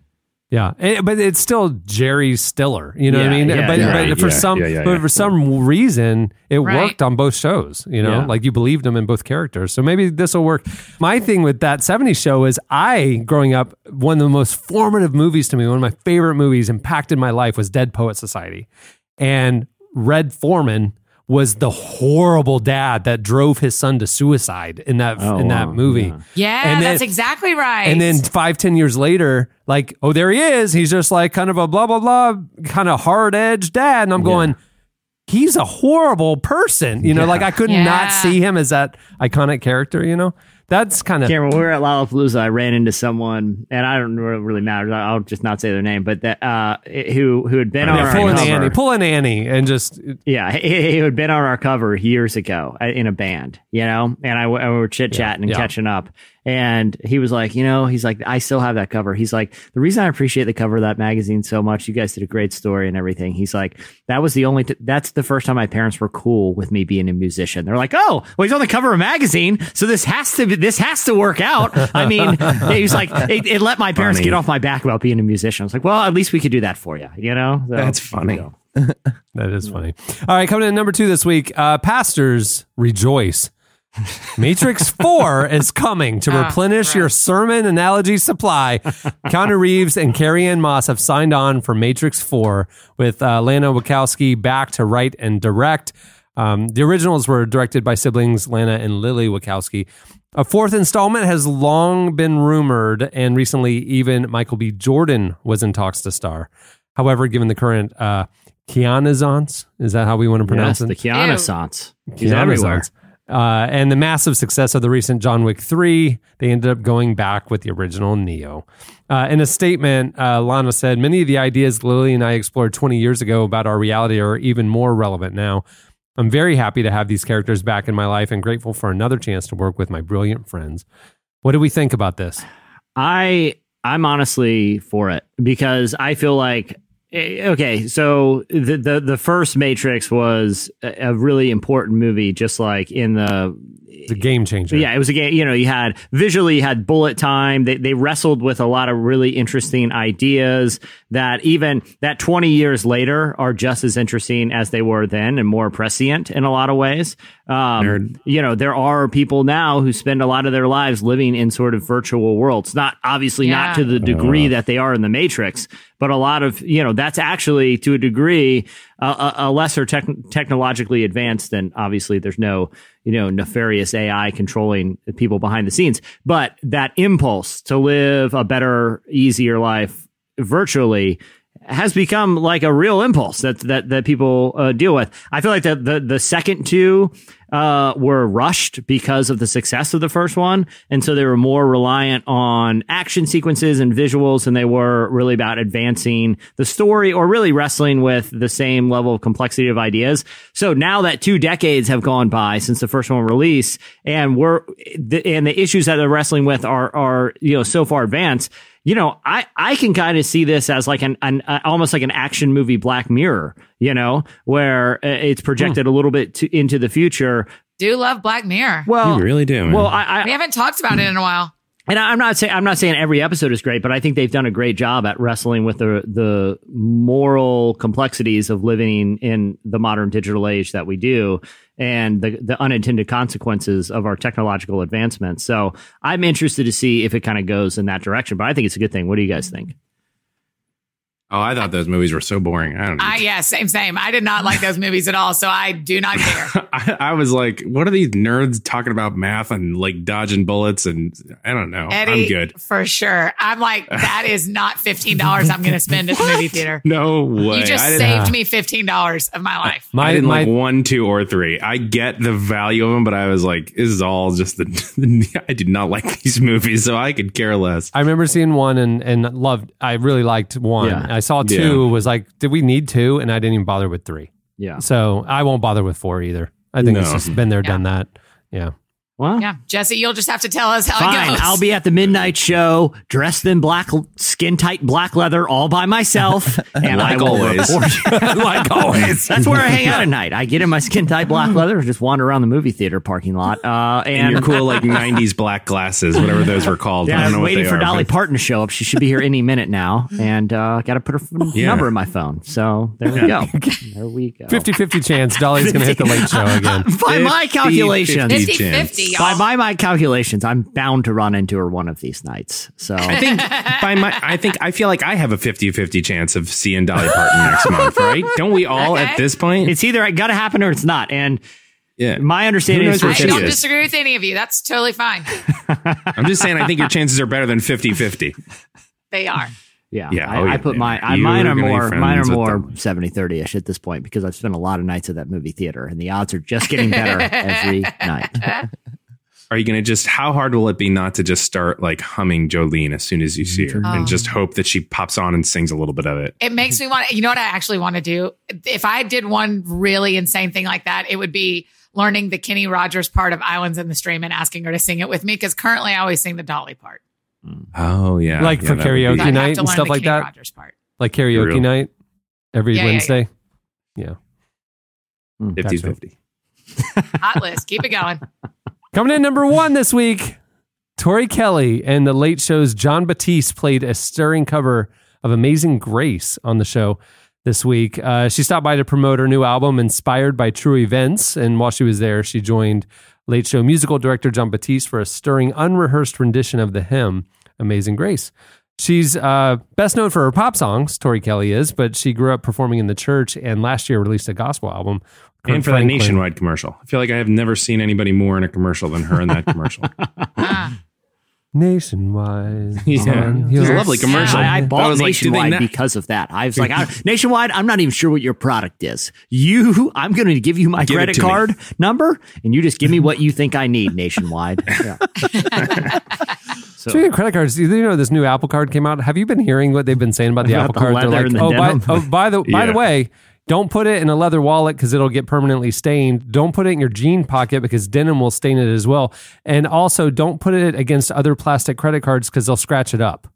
Yeah, Eh, but it's still Jerry Stiller. You know what I mean? yeah, but, yeah, but for yeah, some, yeah, yeah, but yeah. for some reason, it Right. worked on both shows. You know, Yeah. like you believed him in both characters. So maybe this will work. My thing with that '70s show is I, growing up, one of the most formative movies to me, one of my favorite movies, impacted my life was Dead Poet Society, and Red Foreman was the horrible dad that drove his son to suicide in that Oh, in that wow. movie. Yeah, And then- that's exactly right. And then five, ten years later, like, oh, there he is. He's just like kind of a blah, blah, blah, kind of hard edged dad. And I'm going, he's a horrible person. You know, like I could Yeah. not see him as that iconic character, you know? That's kind of. Cameron, we were at Lollapalooza, I ran into someone, and I don't know it really matters. I'll just not say their name, but that uh, who who had been on Yeah, our pull an cover. Annie, pull an Annie, and just Yeah, he, had been on our cover years ago uh, in a band, you know, and I, we were chit chatting and yeah. catching up. And he was like, you know, he's like, I still have that cover. He's like, the reason I appreciate the cover of that magazine so much, you guys did a great story and everything. He's like, that was the only, t- that's the first time my parents were cool with me being a musician. They're like, oh, well, he's on the cover of a magazine, so this has to, be, this has to work out. I mean, he's like, it, it let my parents Funny. get off my back about being a musician. I was like, well, at least we could do that for you, you know? So, That's funny. that is funny. All right, coming in number two this week, uh, pastors rejoice. Matrix 4 is coming to Ah, replenish your sermon analogy supply. Keanu Reeves and Carrie-Anne Moss have signed on for Matrix 4 with uh, Lana Wachowski back to write and direct. Um, the originals were directed by siblings Lana and Lilly Wachowski. A fourth installment has long been rumored, and recently, even Michael B. Jordan was in talks to star. However, given the current uh, Keanazance, is that how we want to pronounce Yes, it? the Keanu He's everywhere. Uh, and the massive success of the recent John Wick 3, they ended up going back with the original Neo. Uh, in a statement, uh, Lana said, Many of the ideas Lilly and I explored 20 years ago about our reality are even more relevant now. I'm very happy to have these characters back in my life and grateful for another chance to work with my brilliant friends. What do we think about this? I I'm honestly for it because I feel like Eh, okay, so the the the first Matrix was a, a really important movie, just like in the a game changer. yeah, it was a game. You know, you had visually, you had bullet time. They they wrestled with a lot of really interesting ideas that even that twenty years later are just as interesting as they were then, and more prescient in a lot of ways. Um, Nerd. you know, there are people now who spend a lot of their lives living in sort of virtual worlds. Not obviously Yeah. not to the degree that they are in the Matrix, but a lot of you know that's actually to a degree a, a, a lesser tech technologically advanced. And obviously, there's no you know nefarious AI controlling people behind the scenes, but that impulse to live a better, easier life virtually has become like a real impulse that that that people uh, deal with. I feel like the the, the second two uh, were rushed because of the success of the first one, and so they were more reliant on action sequences and visuals than they were really about advancing the story or really wrestling with the same level of complexity of ideas. So now that two decades have gone by since the first one released, and we're the, and the issues that they're wrestling with are are you know so far advanced you know, I, I can kind of see this as like an, an uh, almost like an action movie Black Mirror, you know, where uh, it's projected a little bit to, into the future. Do love Black Mirror. Well, You really do, man. Well, I, we haven't talked about it in a while. and I'm not saying I'm not saying every episode is great, but I think they've done a great job at wrestling with the the moral complexities of living in the modern digital age that we do and the the unintended consequences of our technological advancements. So I'm interested to see if it kind of goes in that direction. But I think it's a good thing. What do you guys think? Oh, I thought those movies were so boring. I don't know. I yeah, same same. I did not like those movies at all, so I do not care. I, I was like, what are these nerds talking about math and like dodging bullets? And I don't know. Eddie, I'm good. for sure. I'm like, that is not fifteen dollars I'm going to spend at the movie theater. No way. You just I saved me fifteen dollars of my life. I My, didn't my, like one, two, or three. I get the value of them, but I was like, this is all just the. I did not like these movies, so I could care less. I remember seeing one and, and loved, I really liked one. Yeah. I saw two, Yeah. was like, did we need two? And I didn't even bother with three. Yeah. So I won't bother with four either. I think it's No. just been there, done that. Yeah. Well, Yeah, Jesse, you'll just have to tell us how it Fine, goes. I'll be at the midnight show, dressed in black, skin tight black leather, all by myself, and Like I will always. report- like always, that's where I hang out at night. I get in my skin tight black leather, and just wander around the movie theater parking lot, uh, And and your cool like '90s black glasses, whatever those were called. I Yeah, don't I'm what waiting they for are, Dolly but- Parton to show up. She should be here any minute now, and uh, got to put her Yeah. number in my phone. So there we go. There we go. 50 50 chance Dolly's going to hit the late show again. By my 50, calculations, 50 50 50, y'all. by my, my calculations, I'm bound to run into her one of these nights. So I think by my, I think I feel like I have a 50-50 chance of seeing Dolly Parton next month, right? Don't we all Okay. at this point? it's either it got to happen or it's not. And yeah. my understanding is I don't is? disagree with any of you. That's totally fine. I'm just saying I think your chances are better than 50-50. They are. Yeah, Yeah, I, oh, I put yeah. mine. I, mine are are gonna be more. Mine are more 70 30 ish at this point because I've spent a lot of nights at that movie theater, and the odds are just getting better every night. Are you going to just, how hard will it be not to just start like humming Jolene as soon as you see her and just um, hope that she pops on and sings a little bit of it? It makes me want. You know what I actually want to do? If I did one really insane thing like that, it would be learning the Kenny Rogers part of Islands in the Stream and asking her to sing it with me. Because currently, I always sing the Dolly part. Oh, yeah. Like Yeah, for that would be- karaoke night and stuff like Kenny that? Rogers part. Like karaoke Real. night every Yeah, yeah, yeah. Wednesday? Yeah. 50-50. Hot list. Keep it going. Coming in number one this week, Tori Kelly and the Late Show's Jon Batiste played a stirring cover of Amazing Grace on the show this week. Uh, she stopped by to promote her new album, inspired by true events. And while she was there, she joined Late Show musical director Jon Batiste for a stirring, unrehearsed rendition of the hymn "Amazing Grace." She's uh, best known for her pop songs. Tori Kelly is, but she grew up performing in the church, and last year released a gospel album. Kirk and for that nationwide commercial. I feel like I have never seen anybody more in a commercial than her in that commercial. nationwide. Yeah. on It was a lovely commercial. I, I That bought was like, do Nationwide not- because of that. I was like, I, Nationwide, I'm not even sure what your product is. You, I'm going to give you my Give credit to me. card number, and you just give me what you think I need. Nationwide. Yeah. so, Speaking of credit cards, you know this new Apple Card came out. Have you been hearing what they've been saying about the About Apple the Card? They're like, the oh by, oh, by the by the way, don't put it in a leather wallet because it'll get permanently stained. Don't put it in your jean pocket because denim will stain it as well. And also, don't put it against other plastic credit cards because they'll scratch it up.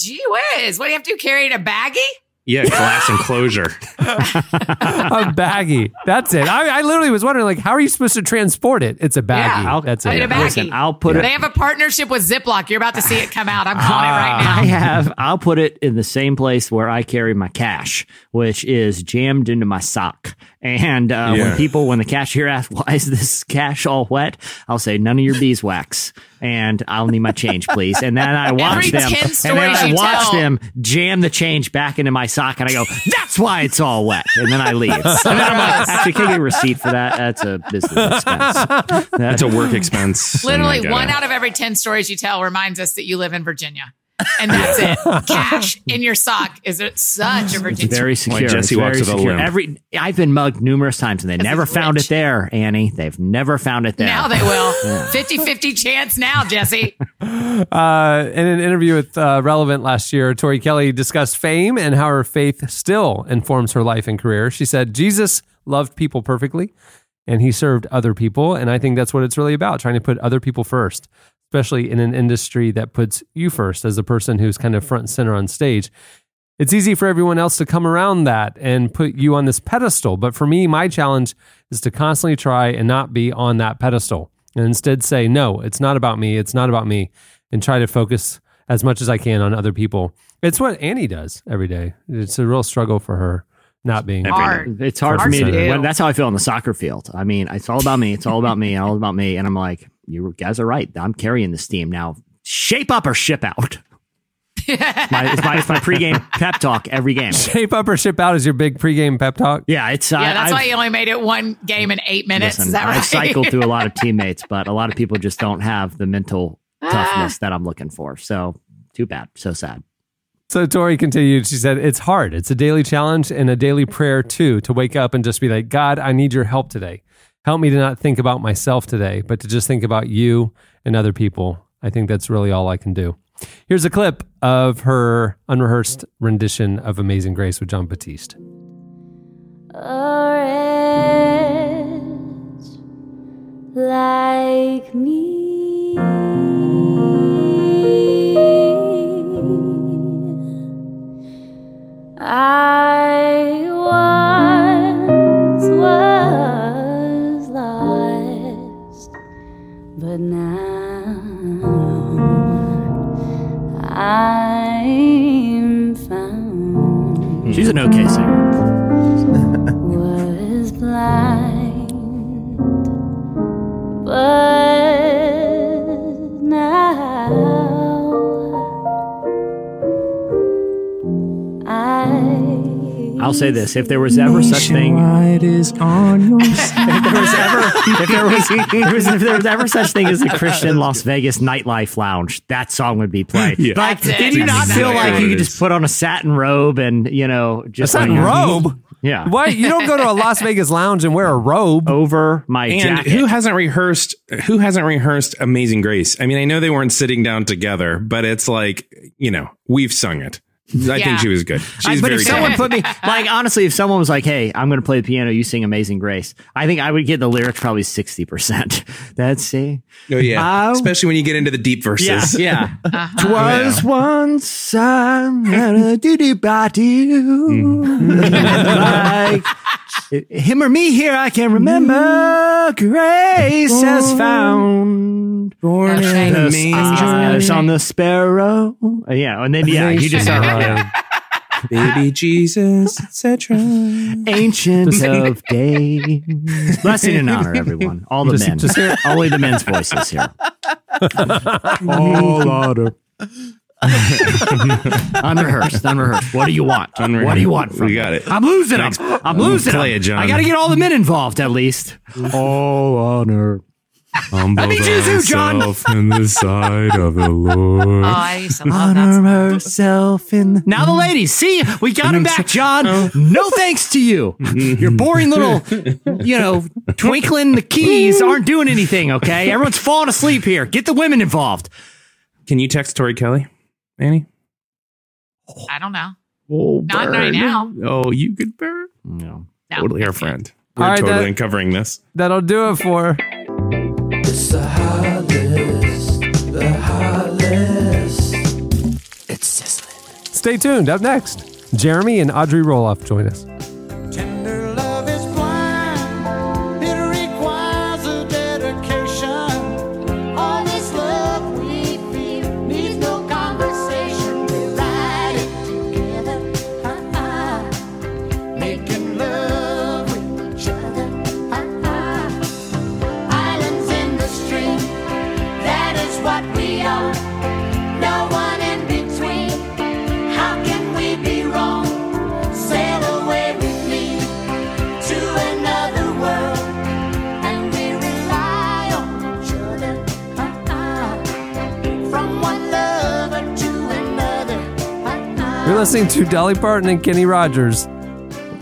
Gee whiz. What do you have to? Carry in a baggie? Yeah, glass enclosure. a baggie. That's it. I, I literally was wondering, like, how are you supposed to transport it? It's a baggie. Yeah. That's In it. a baggie. Listen, I'll put it- They have a partnership with Ziploc. You're about to see it come out. I'm calling it right now. I have, I'll put it in the same place where I carry my cash, which is jammed into my sock. And uh, Yeah. when people, when the cashier asks, why is this cash all wet? I'll say, none of your beeswax. And I'll need my change, please. And then I watch Every them. And then I watch tell. them jam the change back into my sock. And I go, that's why it's all wet. And then I leave. And then I'm like, actually, can I get a receipt for that? That's a business expense. That's a work expense. Literally, oh one out of every 10 stories you tell reminds us that you live in Virginia. And that's it. Cash in your sock is it such a Virginia. It's very secure. Jesse It's very walks with a secure. limp. Every I've been mugged numerous times and they never found rich. it there, Annie. They've never found it there. now they will. 50 50 chance now, Jesse. Uh, in an interview with uh, Relevant last year, Tori Kelly discussed fame and how her faith still informs her life and career. She said, Jesus loved people perfectly and he served other people. And I think that's what it's really about trying to put other people first, especially in an industry that puts you first as a person who's kind of front and center on stage. It's easy for everyone else to come around that and put you on this pedestal. But for me, my challenge is to constantly try and not be on that pedestal and instead say, no, it's not about me. It's not about me. And try to focus as much as I can on other people. It's what Annie does every day. It's a real struggle for her not being. Hard. It's hard for me to to. do. That's how I feel on the soccer field. I mean, it's all about me. It's all about me. All about me. And I'm like, you guys are right. I'm carrying this team now. Shape up or ship out. it's, my, it's, my, it's my pregame pep talk every game. Shape up or ship out is your big pregame pep talk. Yeah, it's. Uh, Yeah, that's I've- why you only made it one game in eight minutes. Listen, is that right? I've cycled through a lot of teammates, but a lot of people just don't have the mental Ah. toughness that I'm looking for. So too bad. So sad. So Tori continued. She said, It's hard. It's a daily challenge and a daily prayer, too, to wake up and just be like, God, I need your help today. Help me to not think about myself today, but to just think about you and other people. I think that's really all I can do. Here's a clip of her unrehearsed rendition of Amazing Grace with Jon Batiste. like me. I once was but now I'm found She's an okay singer. was blind, but I'll say this: if there was ever such thing, is on your if there was ever, if there was, if there was, if there was ever such thing as a Christian Las Vegas nightlife lounge, that song would be played. Yeah. Like, That's it. did you not That's feel like you could just put on a satin robe and you know just a Satin robe? Yeah. Why? You don't go to a Las Vegas lounge and wear a robe. over my And jacket? who hasn't rehearsed? Who hasn't rehearsed Amazing Grace? I mean, I know they weren't sitting down together, but it's like you know we've sung it. I Yeah. think she was good. I- She's but very if someone talented. put me like honestly, if someone was like, "Hey, I'm going to play the piano, you sing Amazing Grace," I think I would get the lyrics probably sixty percent. That's see, Oh yeah, Oh. especially when you get into the deep verses. yeah. Uh-huh. Twas once a do do ba do like him or me here. I can't remember. Grace has found. Born Okay. in the Yes, manger. yes, yes. Eyes on the sparrow. Uh, Yeah, and then yeah, you just start. Yeah. Baby Jesus, etc. Ancient of days. Blessing and honor, everyone. All the Just- men. just hear- Only the men's voices here. All honor. unrehearsed, unrehearsed. What do you want? Unrehearsed. What do you want from We me? got it. I'm losing them. I'm losing Play them. it, Jon. I got to get all the men involved at least. All honor. Humble means you too, Jon. thyself in the sight of the Lord. Oh, I used to love that. Honor herself in. Now the ladies, see, we got him back, Jon. Oh. No thanks to you. Your boring little, you know, twinkling the keys aren't doing anything. Okay, everyone's falling asleep here. Get the women involved. Can you text Tori Kelly, Annie? I don't know. Oh, Not right now. Oh, you could burn. No. No. Totally our friend. We're All right, totally that- uncovering this. That'll do it for. It's the hot list, the hot list. It's sizzling. Stay tuned. Up next, Jeremy and Audrey Roloff join us. Listening to Dolly Parton and Kenny Rogers.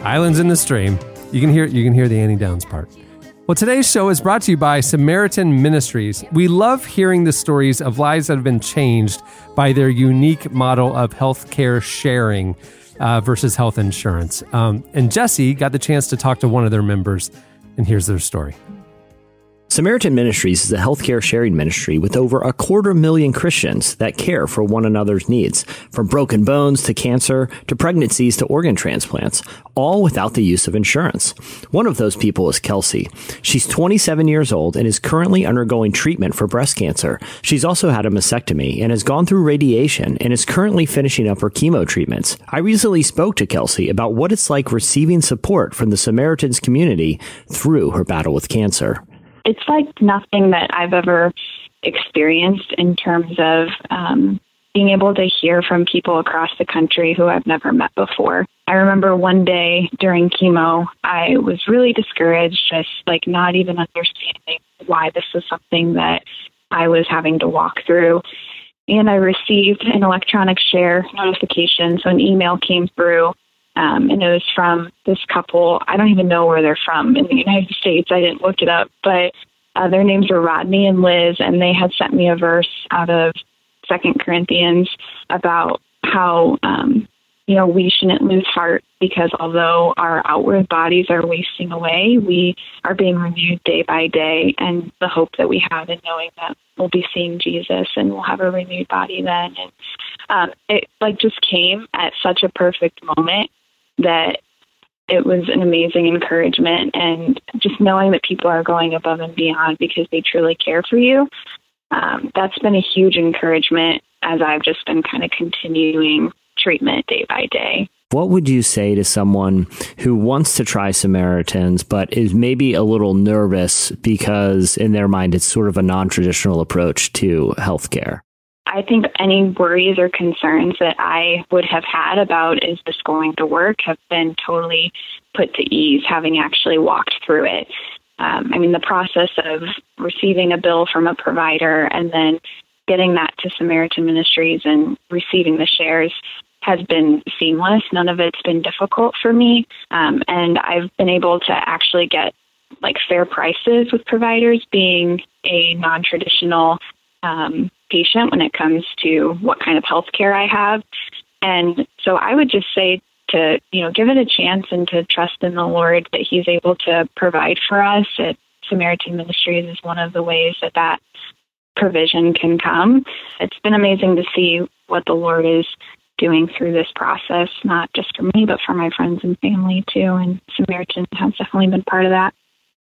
Islands in the Stream. You can hear you can hear the Annie Downs part. Well, today's show is brought to you by Samaritan Ministries. We love hearing the stories of lives that have been changed by their unique model of healthcare sharing uh, versus health insurance. Um, and Jesse got the chance to talk to one of their members, and here's their story. Samaritan Ministries is a healthcare sharing ministry with over a quarter million Christians that care for one another's needs, from broken bones to cancer to pregnancies to organ transplants, all without the use of insurance. One of those people is Kelsey. She's 27 years old and is currently undergoing treatment for breast cancer. She's also had a mastectomy and has gone through radiation and is currently finishing up her chemo treatments. I recently spoke to Kelsey about what it's like receiving support from the Samaritans community through her battle with cancer. It's like nothing that I've ever experienced in terms of um, being able to hear from people across the country who I've never met before. I remember one day during chemo, I was really discouraged, just like not even understanding why this was something that I was having to walk through. And I received an electronic share notification. So an email came through um, and it was from this couple. I don't even know where they're from in the United States. I didn't look it up, but uh, their names were Rodney and Liz, and they had sent me a verse out of Second Corinthians about how um, you know we shouldn't lose heart because although our outward bodies are wasting away, we are being renewed day by day, and the hope that we have in knowing that we'll be seeing Jesus and we'll have a renewed body then. And um, it like just came at such a perfect moment that it was an amazing encouragement and just knowing that people are going above and beyond because they truly care for you um, that's been a huge encouragement as i've just been kind of continuing treatment day by day What would you say to someone who wants to try Samaritans, but is maybe a little nervous because in their mind it's sort of a non traditional approach to healthcare? I think any worries or concerns that I would have had about is this going to work have been totally put to ease having actually walked through it. Um, I mean, the process of receiving a bill from a provider and then getting that to Samaritan Ministries and receiving the shares has been seamless. None of it's been difficult for me. Um, and I've been able to actually get like fair prices with providers being a non traditional um, patient when it comes to what kind of health care I have. And so I would just say to, you know, give it a chance and to trust in the Lord that He's able to provide for us. At Samaritan Ministries is one of the ways that that provision can come. It's been amazing to see what the Lord is doing through this process, not just for me, but for my friends and family too. And Samaritan has definitely been part of that.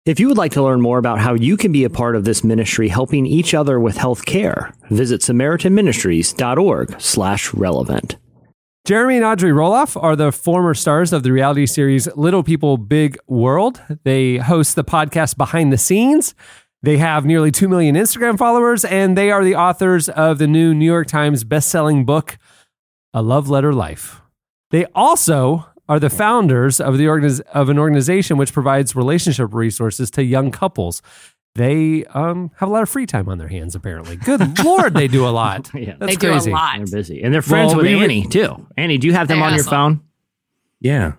If you would like to learn more about how you can be a part of this ministry helping each other with health care, visit samaritanministries.org slash relevant. Jeremy and Audrey Roloff are the former stars of the reality series Little People Big World. They host the podcast Behind the Scenes. They have nearly 2 million Instagram followers, and they are the authors of the new New York Times bestselling book, A Love Letter Life. They also are the founders of, the organiz- of an organization which provides relationship resources to young couples. They um, have a lot of free time on their hands, apparently. Good Lord, they do a lot. Yeah. That's they do a lot. They're busy. And they're friends Well, with we were- Annie, too. Annie, do you have them They on your awesome. phone? Yeah.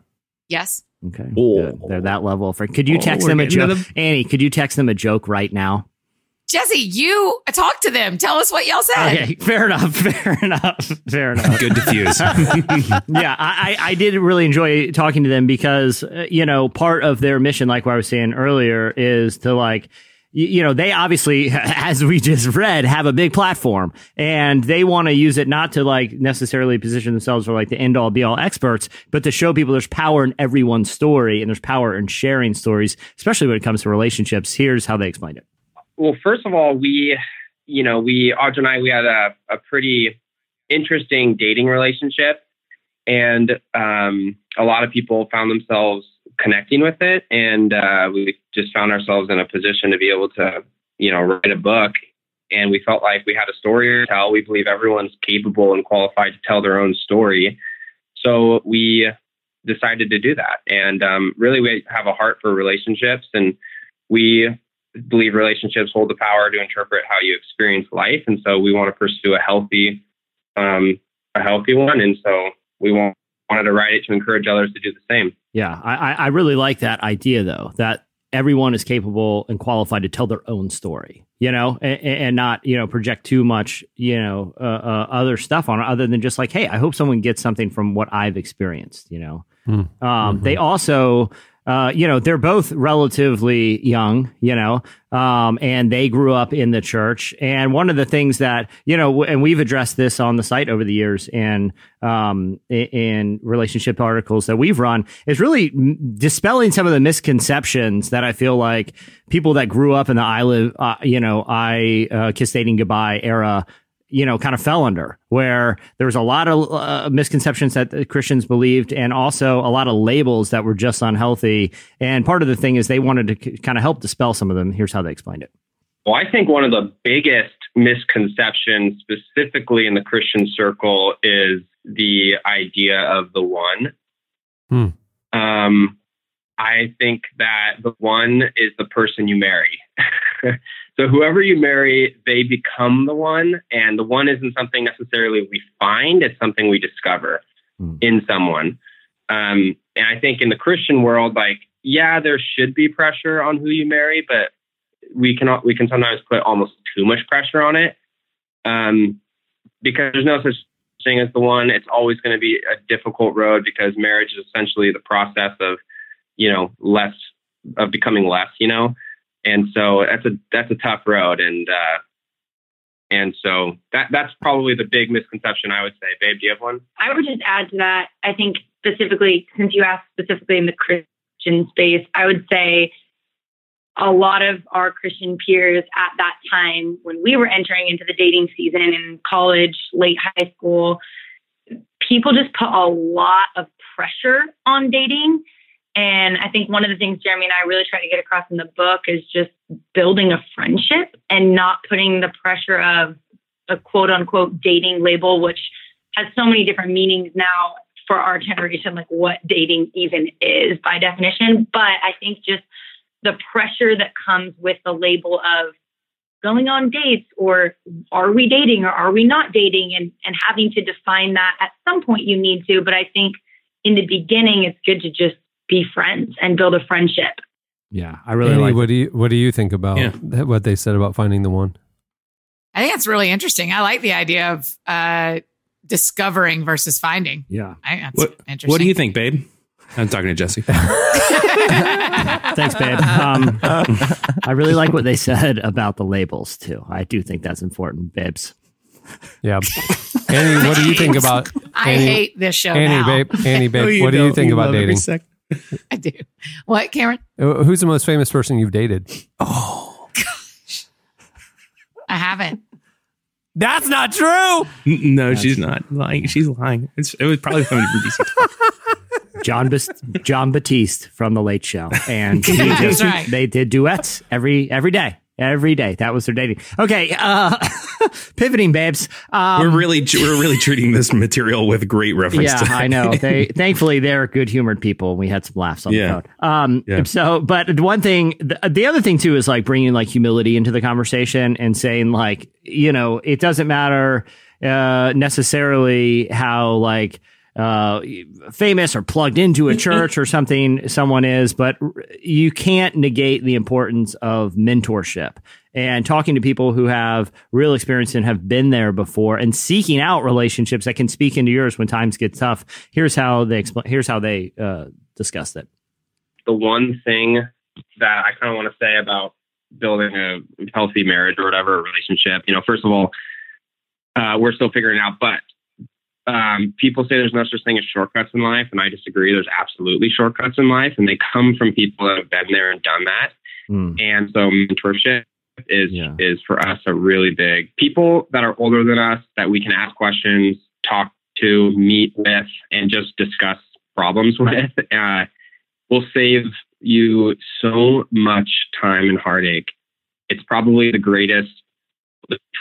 Yes. Okay. Oh. Good. They're that level. For, could you Oh, text we're them a getting to joke? Annie, could you text them a joke right now? Jesse, you talk to them. Tell us what y'all said. Okay, fair enough. Fair enough. Fair enough. Good diffuse. yeah, I, I I did really enjoy talking to them because uh, you know part of their mission, like what I was saying earlier, is to like. You know, they obviously, as we just read, have a big platform and they want to use it not to like necessarily position themselves for like the end all be all experts, but to show people there's power in everyone's story and there's power in sharing stories, especially when it comes to relationships. Here's how they explained it. Well, first of all, we, you know, we, Audrey and I, we had a, a pretty interesting dating relationship. And um, a lot of people found themselves connecting with it. And uh, we just found ourselves in a position to be able to, you know, write a book. And we felt like we had a story to tell. We believe everyone's capable and qualified to tell their own story. So we decided to do that. And um, really, we have a heart for relationships. And we believe relationships hold the power to interpret how you experience life, and so we want to pursue a healthy, um, a healthy one. And so we want, wanted to write it to encourage others to do the same. Yeah, I, I I really like that idea though that everyone is capable and qualified to tell their own story, you know, and, and not you know project too much you know uh, uh, other stuff on it other than just like, hey, I hope someone gets something from what I've experienced, you know. Um, They also. Uh, you know, they're both relatively young, you know, um, and they grew up in the church. And one of the things that, you know, and we've addressed this on the site over the years and um, in relationship articles that we've run is really dispelling some of the misconceptions that I feel like people that grew up in the I live, uh, you know, I uh, kiss dating goodbye era you know, kind of fell under, where there was a lot of uh, misconceptions that the Christians believed, and also a lot of labels that were just unhealthy. And part of the thing is they wanted to k- kind of help dispel some of them. Here's how they explained it. Well, I think one of the biggest misconceptions, specifically in the Christian circle, is the idea of the one. Hmm. Um, I think that the one is the person you marry. so whoever you marry, they become the one, and the one isn't something necessarily we find; it's something we discover Hmm. in someone. Um, and I think in the Christian world, like, yeah, there should be pressure on who you marry, but we can we can sometimes put almost too much pressure on it um, because there's no such thing as the one. It's always going to be a difficult road because marriage is essentially the process of you know less of becoming less, you know, and so that's a that's a tough road, and uh, and so that that's probably the big misconception I would say. Babe, do you have one? I would just add to that. I think specifically, since you asked specifically in the Christian space, I would say a lot of our Christian peers at that time, when we were entering into the dating season in college, late high school, people just put a lot of pressure on dating. And I think one of the things Jeremy and I really try to get across in the book is just building a friendship and not putting the pressure of a quote unquote dating label, which has so many different meanings now for our generation, like what dating even is by definition. But I think just the pressure that comes with the label of going on dates or are we dating or are we not dating and, and having to define that at some point you need to. But I think in the beginning, it's good to just be friends and build a friendship. Yeah, I really Annie, like. what do you what do you think about Yeah. what they said about finding the one? I think that's really interesting. I like the idea of uh, discovering versus finding. Yeah, I think that's What, interesting. what do you think, babe? I'm talking to Jesse. thanks, babe. Um, I really like what they said about the labels too. I do think that's important, babes. Yeah, Annie, what do you think about I Annie, hate this show Annie, now. babe? Annie, No, babe, what do you don't. think about love every dating? Sec- I do. What, Cameron? Uh, Who's the most famous person you've dated? Oh, gosh. I haven't. That's not true. N- No, she's not lying. She's lying. It's, it was probably somebody from DC. John Bas- Jon Batiste from the Late Show, and he That's just- right. they did duets every every day. Every day, that was their dating. Okay, uh, pivoting, babes. Um, we're really we're really treating this material with great reference. yeah. I know. They thankfully they're good humored people. We had some laughs on Yeah. the phone. Um, Yeah. so, but one thing, the, the other thing too is like bringing like humility into the conversation and saying like, you know, it doesn't matter uh, necessarily how like uh, famous or plugged into a church or something someone is, but you can't negate the importance of mentorship and talking to people who have real experience and have been there before and seeking out relationships that can speak into yours when times get tough. Here's how they explain. Here's how they uh, discussed it. the one thing that I kind of want to say about building a healthy marriage or whatever relationship, you know, first of all, uh, we're still figuring out, but um, people say there's no such thing as shortcuts in life, and I disagree. There's absolutely shortcuts in life, and they come from people that have been there and done that. Mm. And so mentorship is Yeah. is for us a really big people that are older than us that we can ask questions, talk to, meet with, and just discuss problems with. Uh, will save you so much time and heartache. It's probably the greatest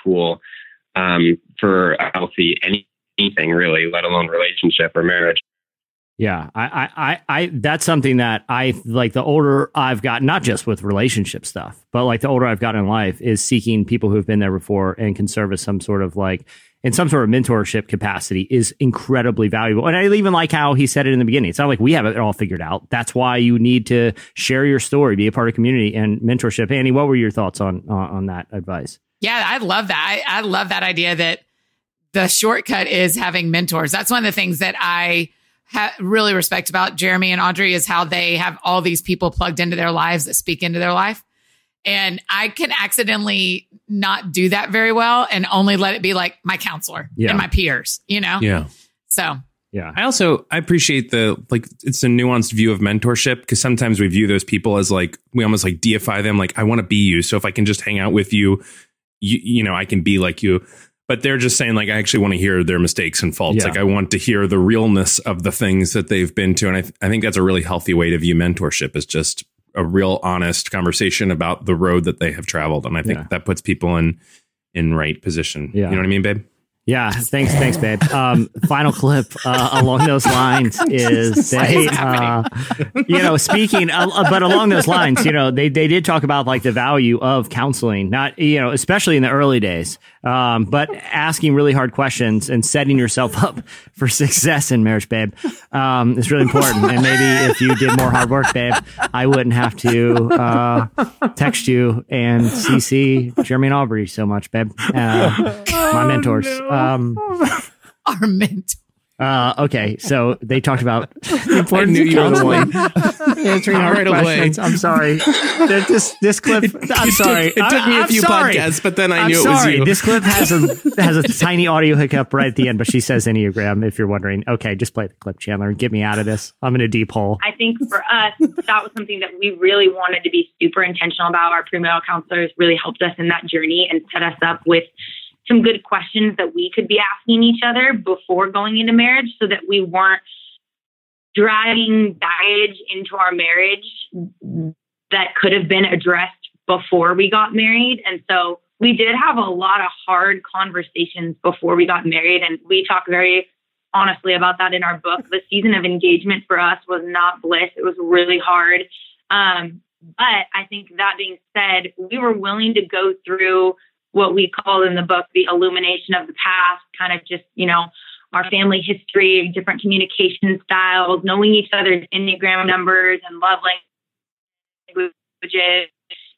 tool um, for a healthy any, anything really, let alone relationship or marriage. Yeah, I, I, I, I, that's something that I like. The older I've gotten, not just with relationship stuff, but like the older I've gotten in life, is seeking people who have been there before and can serve as some sort of like in some sort of mentorship capacity is incredibly valuable. And I even like how he said it in the beginning. It's not like we have it all figured out. That's why you need to share your story, be a part of community and mentorship. Annie, what were your thoughts on on, on that advice? Yeah, I love that. I, I love that idea that the shortcut is having mentors. That's one of the things that I ha- really respect about Jeremy and Audrey is how they have all these people plugged into their lives that speak into their life. And I can accidentally not do that very well and only let it be like my counselor Yeah. and my peers, you know? Yeah. So Yeah. I also I appreciate the like it's a nuanced view of mentorship because sometimes we view those people as like we almost like deify them like I want to be you so if I can just hang out with you you you know I can be like you but they're just saying like I actually want to hear their mistakes and faults Yeah. like I want to hear the realness of the things that they've been to and I th- I think that's a really healthy way to view mentorship is just a real honest conversation about the road that they have traveled and I think Yeah. that puts people in in right position Yeah. you know what I mean babe Yeah, thanks, thanks, babe. Um, final clip uh, along those lines is they, uh, you know, speaking, uh, but along those lines, you know, they they did talk about like the value of counseling, not you know, especially in the early days, um, but asking really hard questions and setting yourself up for success in marriage, babe, um, is really important. And maybe if you did more hard work, babe, I wouldn't have to uh, text you and CC Jeremy and Audrey so much, babe. Uh, my mentors. Um, our mentor. Uh, okay, so they talked about the I importance of you were the counseling. one Answering hard Right away. questions. I'm sorry. This this clip. I'm it sorry. took- it took I- me a I'm few sorry. podcasts, but then I I'm knew it was you. This clip has a has a tiny audio hiccup right at the end, but she says enneagram. If you're wondering, okay, just play the clip, Chandler, and get me out of this. I'm in a deep hole. I think for us, that was something that we really wanted to be super intentional about. Our premarital counselors really helped us in that journey and set us up with some good questions that we could be asking each other before going into marriage so that we weren't dragging baggage into our marriage that could have been addressed before we got married. And so we did have a lot of hard conversations before we got married. And we talk very honestly about that in our book. The season of engagement for us was not bliss. It was really hard. Um, but I think that being said, we were willing to go through what we call in the book the illumination of the past, kind of just, you know, our family history, different communication styles, knowing each other's Enneagram numbers and love languages,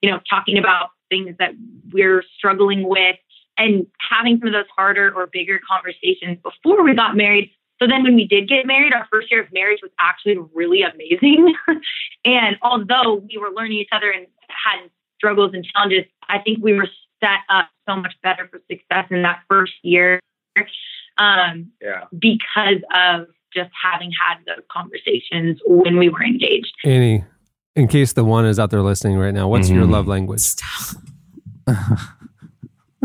you know, talking about things that we're struggling with and having some of those harder or bigger conversations before we got married. So then when we did get married, our first year of marriage was actually really amazing. and although we were learning each other and had struggles and challenges, I think we were set up so much better for success in that first year um, Yeah. because of just having had those conversations when we were engaged. Annie, in case the one is out there listening right now, what's your Mhm. love language?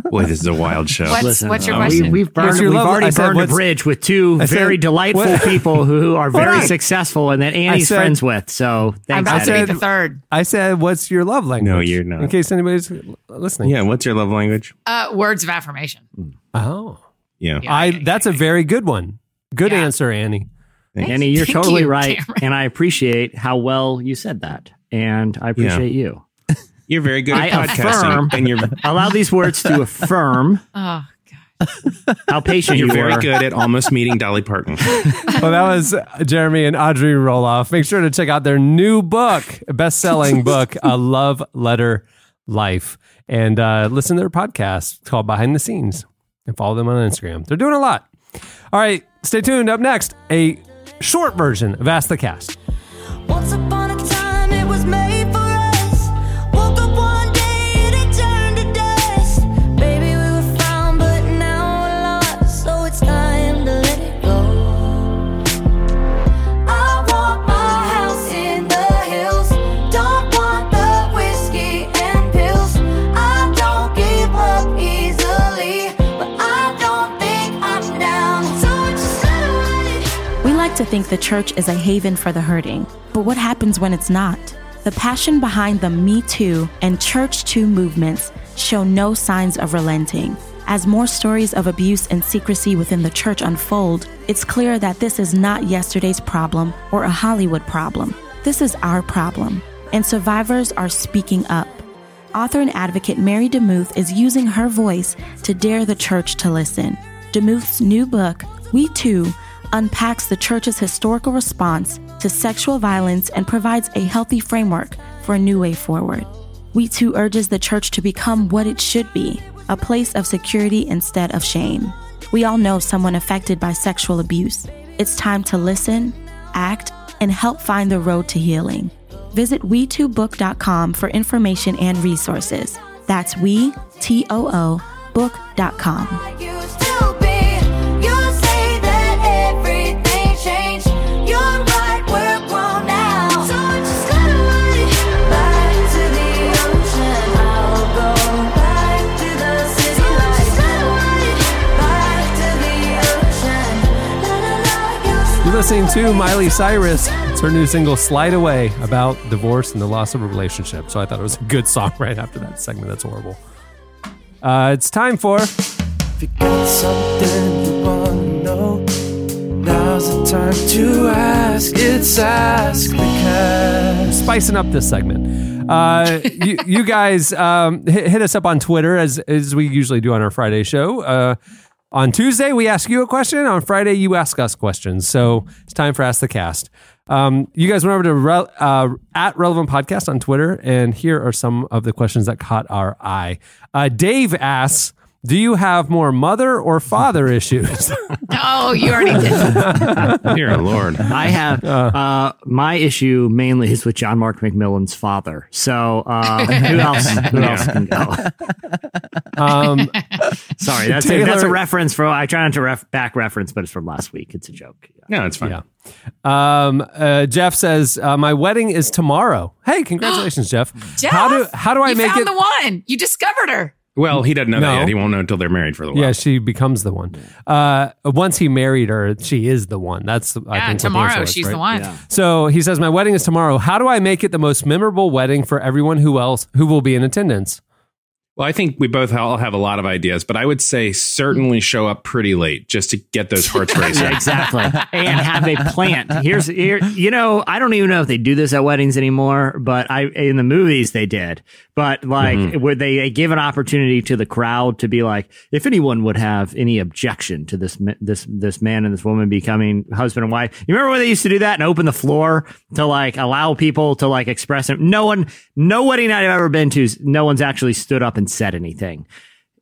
Boy, this is a wild show. What's, Listen, what's your uh, question? We, have burned, your we've love- already said, burned a bridge with two said- very delightful what- people who are very on. successful and that Annie's said- friends with. So I'm thanks, about to be the third. I said, "What's your love language?" No, you're not. In case anybody's listening. Yeah, what's your love language? Uh, words of affirmation. Oh, Yeah. Yeah. I. That's a very good one. Good Yeah. answer, Annie. Annie, you're Thank totally you, right. Cameron. And I appreciate how well you said that. And I appreciate you. You're very good I at podcasting. affirm. and you're Allow these words to affirm Oh, God. how patient you're you very were. good at almost meeting Dolly Parton. Well, that was Jeremy and Audrey Roloff. Make sure to check out their new book, best-selling book, A Love Letter Life, and uh, listen to their podcast it's called Behind the Scenes, and follow them on Instagram. They're doing a lot. All right, stay tuned. Up next, a short version of Ask the Cast. Like to think the church is a haven for the hurting, but what happens when it's not? The passion behind the Me Too and Church Too movements show no signs of relenting. As more stories of abuse and secrecy within the church unfold, it's clear that this is not yesterday's problem or a Hollywood problem. This is our problem, and survivors are speaking up. Author and advocate Mary DeMuth is using her voice to dare the church to listen. DeMuth's new book, We Too, unpacks the church's historical response to sexual violence and provides a healthy framework for a new way forward. We Too urges the church to become what it should be a place of security instead of shame. We all know someone affected by sexual abuse. It's time to listen, act, and help find the road to healing. Visit we2book.com for information and resources. That's we, T O O, book.com. listening to Miley Cyrus. It's her new single, Slide Away, about divorce and the loss of a relationship. So I thought it was a good song right after that segment. That's horrible. Uh, it's time for. If you got something you wanna know, now's the time to ask. It's Ask the Cast. spicing up this segment. Uh, you, you guys um, hit, hit us up on Twitter as as we usually do on our Friday show. Uh, on Tuesday, we ask you a question. On Friday, you ask us questions. So it's time for Ask the Cast. Um, you guys went over to Re- uh, at Relevant Podcast on Twitter, and here are some of the questions that caught our eye. Uh, Dave asks, "Do you have more mother or father issues?" Oh, you already did. Dear Lord. I have uh, my issue mainly is with John Mark McMillan's father. So uh, who else? Who else can go? um, Sorry, that's a, that's a reference for. I try not to ref, back reference, but it's from last week. It's a joke. No, it's fine. Yeah. Um, uh, Jeff says, uh, "My wedding is tomorrow." Hey, congratulations, Jeff. Jeff, How do how do I you make found it? the one. You discovered her. Well, he doesn't know No. that yet. He won't know until they're married for the while. yeah, she becomes the one. Uh, once he married her, she is the one. That's I Yeah, think what the tomorrow was, she's right? the one. So he says, "My wedding is tomorrow. How do I make it the most memorable wedding for everyone who else who will be in attendance?" Well, I think we both all have a lot of ideas, but I would say certainly show up pretty late just to get those hearts racing. Exactly. and have a plant. Here's here. You know, I don't even know if they do this at weddings anymore, but I in the movies they did. But like, Mm-hmm. would they, they give an opportunity to the crowd to be like, if anyone would have any objection to this this this man and this woman becoming husband and wife? You remember when they used to do that and open the floor to like allow people to like express it? No one, no wedding I've ever been to, no one's actually stood up and said anything.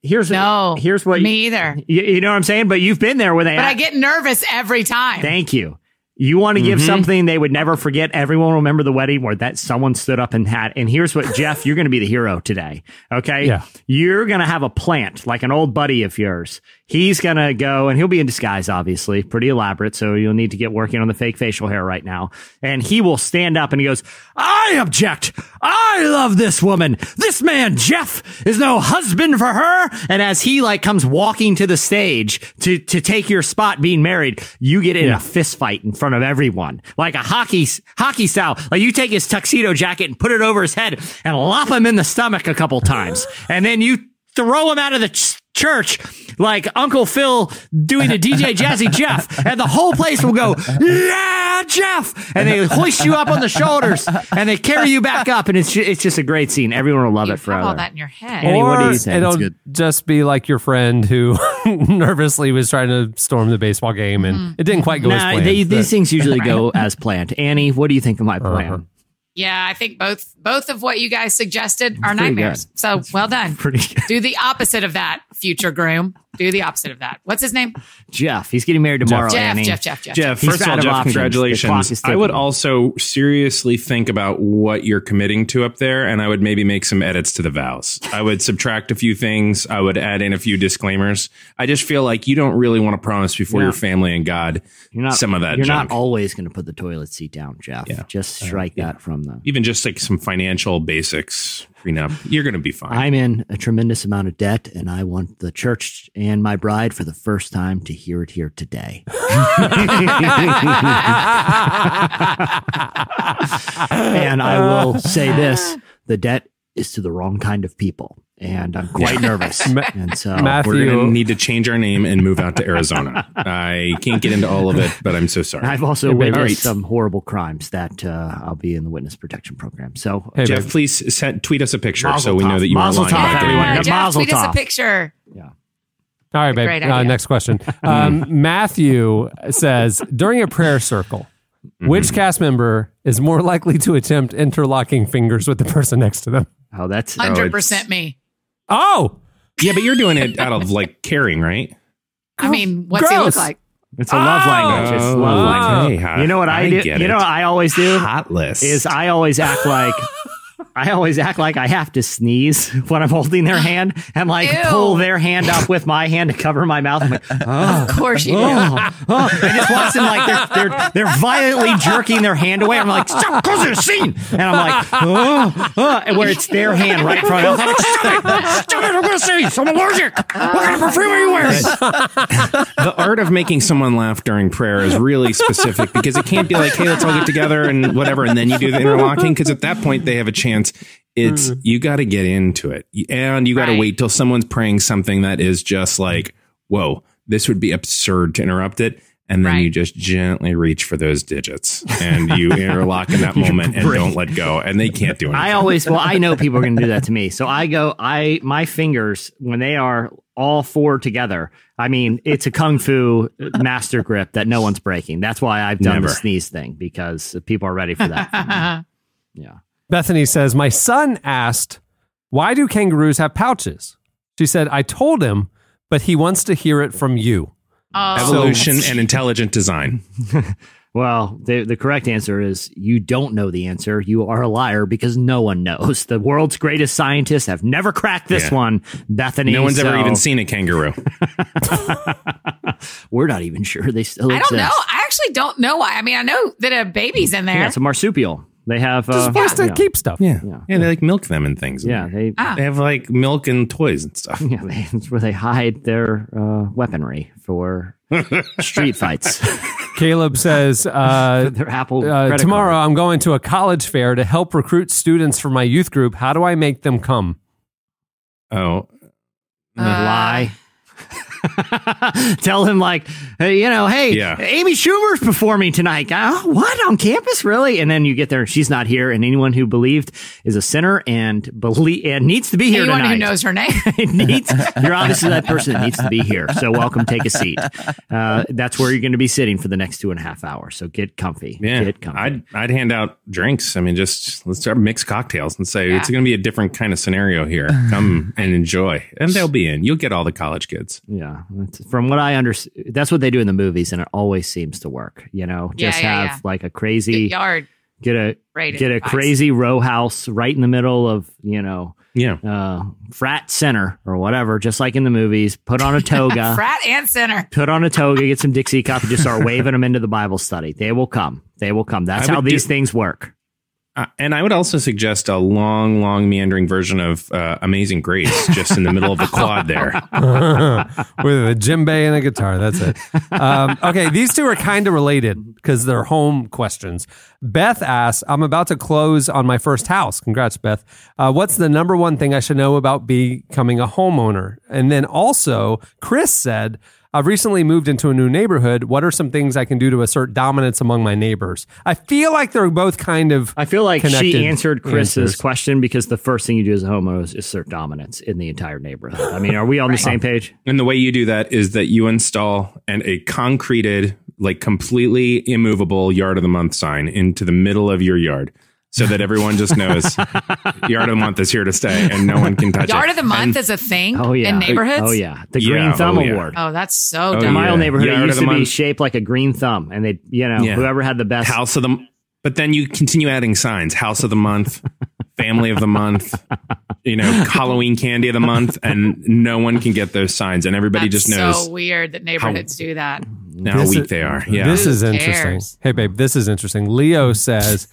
Here's No, here's what me either. You, you know what I'm saying? But you've been there where they But I get nervous every time. Thank you. You want to give Mhm. something they would never forget. Everyone will remember the wedding where that someone stood up and had. And here's what, Jeff, you're going to be the hero today. Okay. Yeah. You're going to have a plant like an old buddy of yours. He's going to go and he'll be in disguise, obviously, pretty elaborate. So you'll need to get working on the fake facial hair right now. And he will stand up and he goes, I object. I love this woman. This man, Jeff, is no husband for her. And as he like comes walking to the stage to, to take your spot being married, you get in Yeah. a fist fight in front of everyone, like a hockey, hockey style. Like you take his tuxedo jacket and put it over his head and lop him in the stomach a couple times. And then you throw him out of the ch- church like Uncle Phil doing the DJ Jazzy Jeff, and the whole place will go, yeah, Jeff, and they hoist you up on the shoulders and they carry you back up, and it's ju- it's just a great scene. Everyone will love You it have forever. all that in your head. Annie, what do or you think? it'll good. just be like your friend who nervously was trying to storm the baseball game and mm-hmm. it didn't quite go as Nah, planned. they, but- these things usually go as planned. Annie, what do you think of my uh-huh. plan? Yeah, I think both both of what you guys suggested are pretty nightmares. So well done. Pretty good. Do the opposite of that, future groom. Do the opposite of that. What's his name? Jeff, he's getting married tomorrow. Jeff, Annie. Jeff, Jeff, Jeff. Jeff, He's first of all, Jeff, options. The clock is congratulations. I would also seriously think about what you're committing to up there, and I would maybe make some edits to the vows. I would subtract a few things. I would add in a few disclaimers. I just feel like you don't really want to promise before Yeah. your family and God You're not some of that You're junk. not always going to put the toilet seat down, Jeff. Yeah. Just Uh, strike yeah. that from the. Even just like some financial basics prenup, you're going to be fine. I'm in a tremendous amount of debt, and I want the church and my bride for the first time to hear it here today. and I will say this the debt is to the wrong kind of people. And I'm quite Yeah. nervous. And so Matthew- We're going to need to change our name and move out to Arizona. I can't get into all of it, but I'm so sorry. I've also Hey, witnessed All right. some horrible crimes that uh, I'll be in the witness protection program. So, Hey, Jeff, babe. please send, tweet us a picture Mazel so we know that you are Mazel lying tov, about that. everyone. Yeah, Yeah, Jeff, Mazel tweet us a picture. yeah. All right, babe. Uh, next question. Um, Matthew says during a prayer circle, Mm-hmm. which cast member is more likely to attempt interlocking fingers with the person next to them? Oh, that's Hundred percent me. Oh, Yeah, but you're doing it out of like caring, right? I mean, what's he look like? It's a love Oh! language. It's love Oh. language. Hey, You know what I, I do? get You know what I always do Hot list. is I always act like I always act like I have to sneeze when I'm holding their hand and like Ew. pull their hand up with my hand to cover my mouth. I'm like, oh, Of course you do. oh, oh. I just watch them like they're, they're they're violently jerking their hand away. I'm like, stop, close the scene. And I'm like, oh, oh, and where it's their hand right in front of them. I'm like, stop it, stop it, I'm gonna sneeze. I'm allergic. What kind of perfume are you wearing? the art of making someone laugh during prayer is really specific because it can't be like, hey, let's all get together and whatever, and then you do the interlocking because at that point they have a chance. It's mm-hmm. you got to get into it, and you got to Right. wait till someone's praying something that is just like, whoa, this would be absurd to interrupt it. And then Right. you just gently reach for those digits and you interlock in that moment and don't let go. And they can't do anything. I always, well, I know people are going to do that to me. So I go, I, my fingers, when they are all four together, I mean, it's a kung fu master grip that no one's breaking. That's why I've done the sneeze thing because people are ready for that. yeah. Bethany says, My son asked, Why do kangaroos have pouches? She said, I told him, but he wants to hear it from you. Oh, Evolution and intelligent design. Well, the, the correct answer is you don't know the answer. You are a liar because no one knows. The world's greatest scientists have never cracked this Yeah. one, Bethany. No one's ever even seen a kangaroo. We're not even sure they still I exist. don't know. I actually don't know why. I mean, I know that a baby's in there. Yeah, it's a marsupial. They have. This is Uh, a place to yeah. keep stuff. Yeah. Yeah. Yeah, they like milk them and things. Yeah, they Ah. They have like milk and toys and stuff. Yeah, they, it's where they hide their uh, weaponry for street fights. Caleb says, uh, their Apple uh, Tomorrow card. I'm going to a college fair to help recruit students for my youth group. How do I make them come? Oh, Uh, lie. Tell him like, hey, you know, hey, Yeah. Amy Schumer's performing tonight. Oh, what on campus, really? And then you get there, and she's not here, and anyone who believed is a sinner and believe and needs to be here Anyone tonight. who knows her name. needs, you're obviously that person that needs to be here. So welcome, take a seat. Uh, that's where you're going to be sitting for the next two and a half hours. So get comfy. yeah. Get comfy. I'd I'd hand out drinks. I mean, just let's start mix cocktails and say it's going to be a different kind of scenario here. Come and enjoy, and they'll be in. You'll get all the college kids. Yeah, that's, from what I understand, that's what they they do in the movies, and it always seems to work. You know, Yeah, just yeah, have yeah. like a crazy Big yard. get a Right, get a advice. crazy row house right in the middle of you know yeah uh, frat center or whatever, just like in the movies. Put on a toga. Frat and center. Put on a toga, get some Dixie cup, and just start waving them into the Bible study. They will come. They will come. That's I how these do- things work. Uh, and I would also suggest a long, long meandering version of uh, Amazing Grace, just in the middle of the quad there. with a djembe and a guitar. That's it. Um, okay, these two are kind of related because they're home questions. Beth asks, I'm about to close on my first house. Congrats, Beth. Uh, what's the number one thing I should know about becoming a homeowner? And then also, Chris said, I've recently moved into a new neighborhood. What are some things I can do to assert dominance among my neighbors? I feel like they're both kind of. I feel like connected she answered Chris's answers. question because the first thing you do as a homeowner is assert dominance in the entire neighborhood. I mean, are we on the same page? And the way you do that is that you install an, a concreted, like completely immovable yard of the month sign into the middle of your yard so that everyone just knows yard of the month is here to stay and no one can touch Yard it. Yard of the month And- is a thing Oh yeah, in neighborhoods. Oh yeah, the Yeah, Green Thumb oh, yeah. Award. Oh, that's so Oh, dumb. in my old neighborhood, Yard it used the to be shaped like a green thumb, and they, you know, Yeah. whoever had the best House of the But then you continue adding signs House of the Month, Family of the Month, you know, Halloween Candy of the Month, and no one can get those signs. And everybody That's just knows so weird that neighborhoods do that. how This weak is- they are. Yeah. This is Who interesting. Hey, babe, this is interesting. Leo says,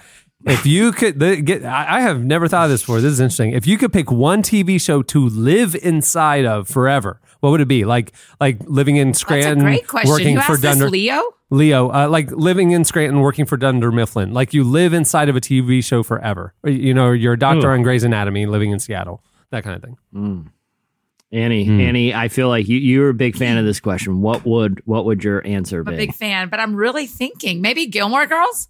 if you could the, get, I I have never thought of this before. This is interesting. If you could pick one TV show to live inside of forever, what would it be? Like, like living in That's a Scranton, great question. working You for asked Dunder. Leo? Leo, uh, like living in Scranton, working for Dunder Mifflin. Like you live inside of a TV show forever. You know, you're a doctor Ooh. on Grey's Anatomy, living in Seattle, that kind of thing. Annie, Hmm. Annie, I feel like you, you're a big fan of this question. What would what would your answer I'm a be? big fan, but I'm really thinking maybe Gilmore Girls.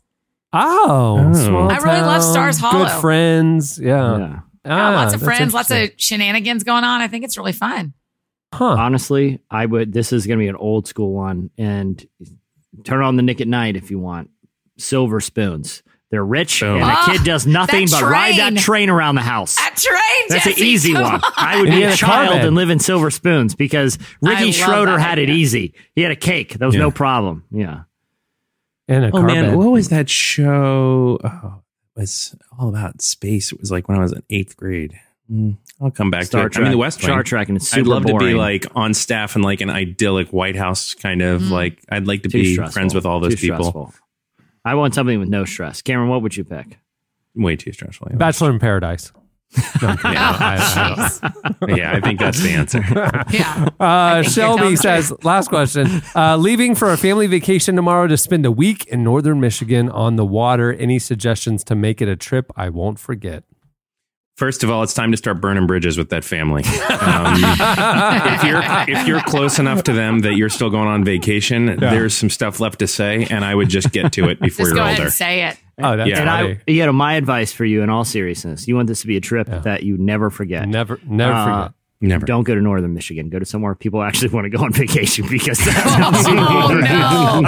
Oh, small I really love Stars Hollow. Good friends, yeah. Yeah. Yeah, Ah, lots of friends, lots of shenanigans going on. I think it's really fun. Huh. Honestly, I would. This is going to be an old school one, and turn on the Nick at Night if you want. Silver spoons. They're rich, and the Oh, kid does nothing that but ride that train. train around the house. That train, That's an easy come one. on. I would be a had a car child and live in silver spoons because Ricky Schroder that had it idea. easy. He had a cake. That was Yeah. no problem. Yeah. And a Oh car man, bed. what was that show? Oh, it was all about space. It was like when I was in eighth grade. Mm, I'll come back Star to it. I mean, Trek. the West Star Trek, and it's I'd super love to be like on staff in like an idyllic White House kind of Mm. like. I'd like to Too be stressful. friends with all those Too people. stressful. I want something with no stress. Cameron, what would you pick? Way too stressful. Yeah. Bachelor in Paradise. No, I'm kidding. Yeah. I- I- yeah, I think that's the answer. Yeah. Uh, Shelby says, last question. Uh, leaving for a family vacation tomorrow to spend a week in northern Michigan on the water. Any suggestions to make it a trip I won't forget? First of all, it's time to start burning bridges with that family. Um, if you're if you're close enough to them that you're still going on vacation, there's some stuff left to say, and I would just get to it before Just you're go ahead older. and say it. Oh, that's Yeah. And funny. I, you know, my advice for you in all seriousness, you want this to be a trip that you never forget. never, never Uh, forget. Never. Don't go to northern Michigan. Go to somewhere people actually want to go on vacation because that's Oh, no.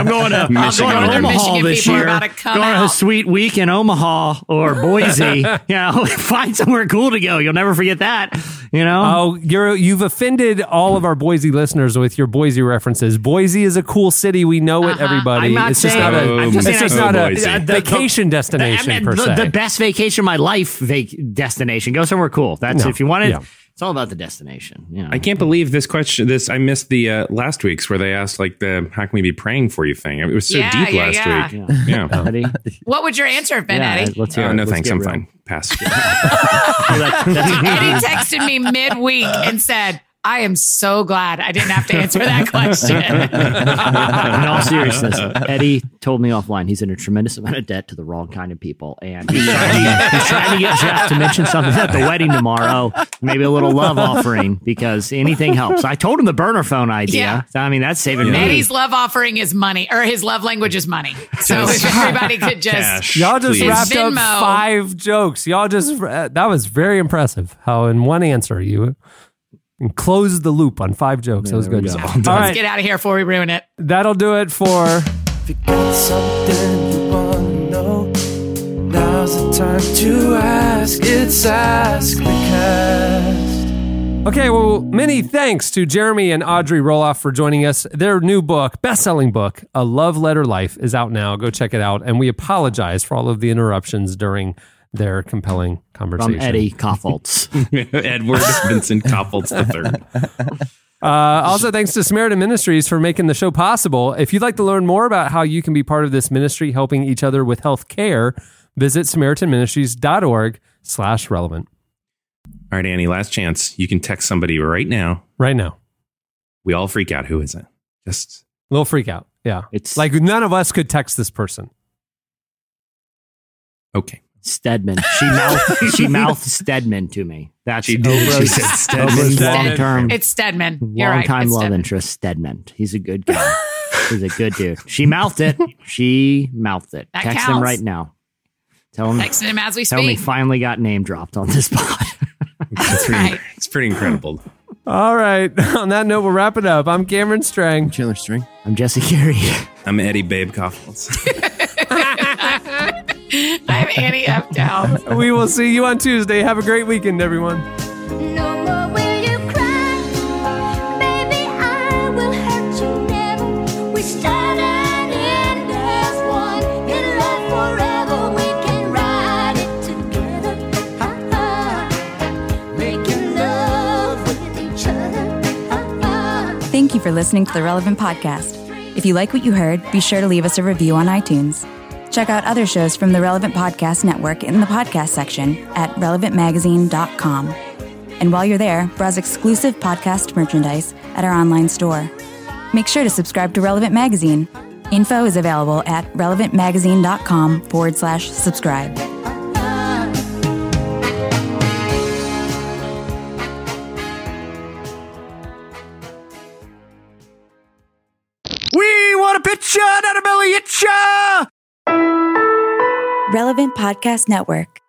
I'm going to, I'm going to Northern Omaha Michigan this year. about to going to a sweet week in Omaha or Boise. you know, find somewhere cool to go. You'll never forget that. You know. Oh, you're, you've offended all of our Boise listeners with your Boise references. Boise is a cool city. We know it, Uh-huh. everybody. I'm not it's just saying- not a, I'm just it's just not a, Boise. a The- vacation I destination, mean, per the, se. the best vacation of my life vac- destination. Go somewhere cool. That's No. if you want it. Yeah. It's all about the destination. You know. I can't believe this question. This I missed the uh, last week's where they asked like the "How can we be praying for you?" thing. It was so Yeah, deep yeah, last yeah. week. Yeah. Eddie? What would your answer have been, yeah, Eddie? let's hear Uh, it. no Let's thanks. I'm real. fine. Pass. Eddie texted me midweek and said, I am so glad I didn't have to answer that question. in all seriousness, Eddie told me offline he's in a tremendous amount of debt to the wrong kind of people, and he's trying, to, he's trying to get Jeff to mention something at the wedding tomorrow, maybe a little love offering because anything helps. I told him the burner phone idea. I mean, that's saving me. Eddie's love offering is money, or his love language is money. So if everybody could just. Cash, Y'all just please. wrapped up five jokes. Y'all just uh, that was very impressive. How in one answer you closed the loop on five jokes. that was good. go. All Let's get out of here before we ruin it. that'll do it for If you got something you wanna know, now's the time to ask. It's Ask the Cast. Okay, well, many thanks to Jeremy and Audrey Roloff for joining us. Their new book, best-selling book, A Love Letter Life, is out now. Go check it out. And we apologize for all of the interruptions during their compelling conversation. From Eddie Kaufholz. Edward Vincent Kaufholz III. Uh, also, thanks to Samaritan Ministries for making the show possible. If you'd like to learn more about how you can be part of this ministry, helping each other with health care, visit SamaritanMinistries.org slash relevant. All right, Annie, last chance. You can text somebody right now. Right now. We all freak out. Who is it? Just a little freak out. Yeah. It's like none of us could text this person. Okay. Stedman. She mouthed, she mouthed Stedman to me. That's She did. She said Stedman. Oprah's long-term, It's Stedman. You're right. long-time It's love Stedman. interest, Stedman. He's a good guy. He's a good dude. She mouthed it. She mouthed it. That Text him right now. Tell him. Texting him as we Tell me speak. finally got name dropped on this pod. It's pretty, right. it's pretty incredible. All right. On that note, we'll wrap it up. I'm Cameron Strang. Chandler Strang. I'm Jesse Carey. I'm Eddie Babe Kaufholz. I'm Annie F. Down. We will see you on Tuesday. Have a great weekend, everyone. No more will you cry. Baby, I will hurt you never. We started in as one. In love forever, we can ride it together. Ah-ah. Making love with each other. Ah-ah. Thank you for listening to the Relevant Podcast. If you like what you heard, be sure to leave us a review on iTunes. Check out other shows from the Relevant Podcast Network in the podcast section at relevantmagazine.com. And while you're there, browse exclusive podcast merchandise at our online store. Make sure to subscribe to Relevant Magazine. Info is available at relevantmagazine.com forward slash subscribe. we want a picture, not a belly itcher. Relevant Podcast Network.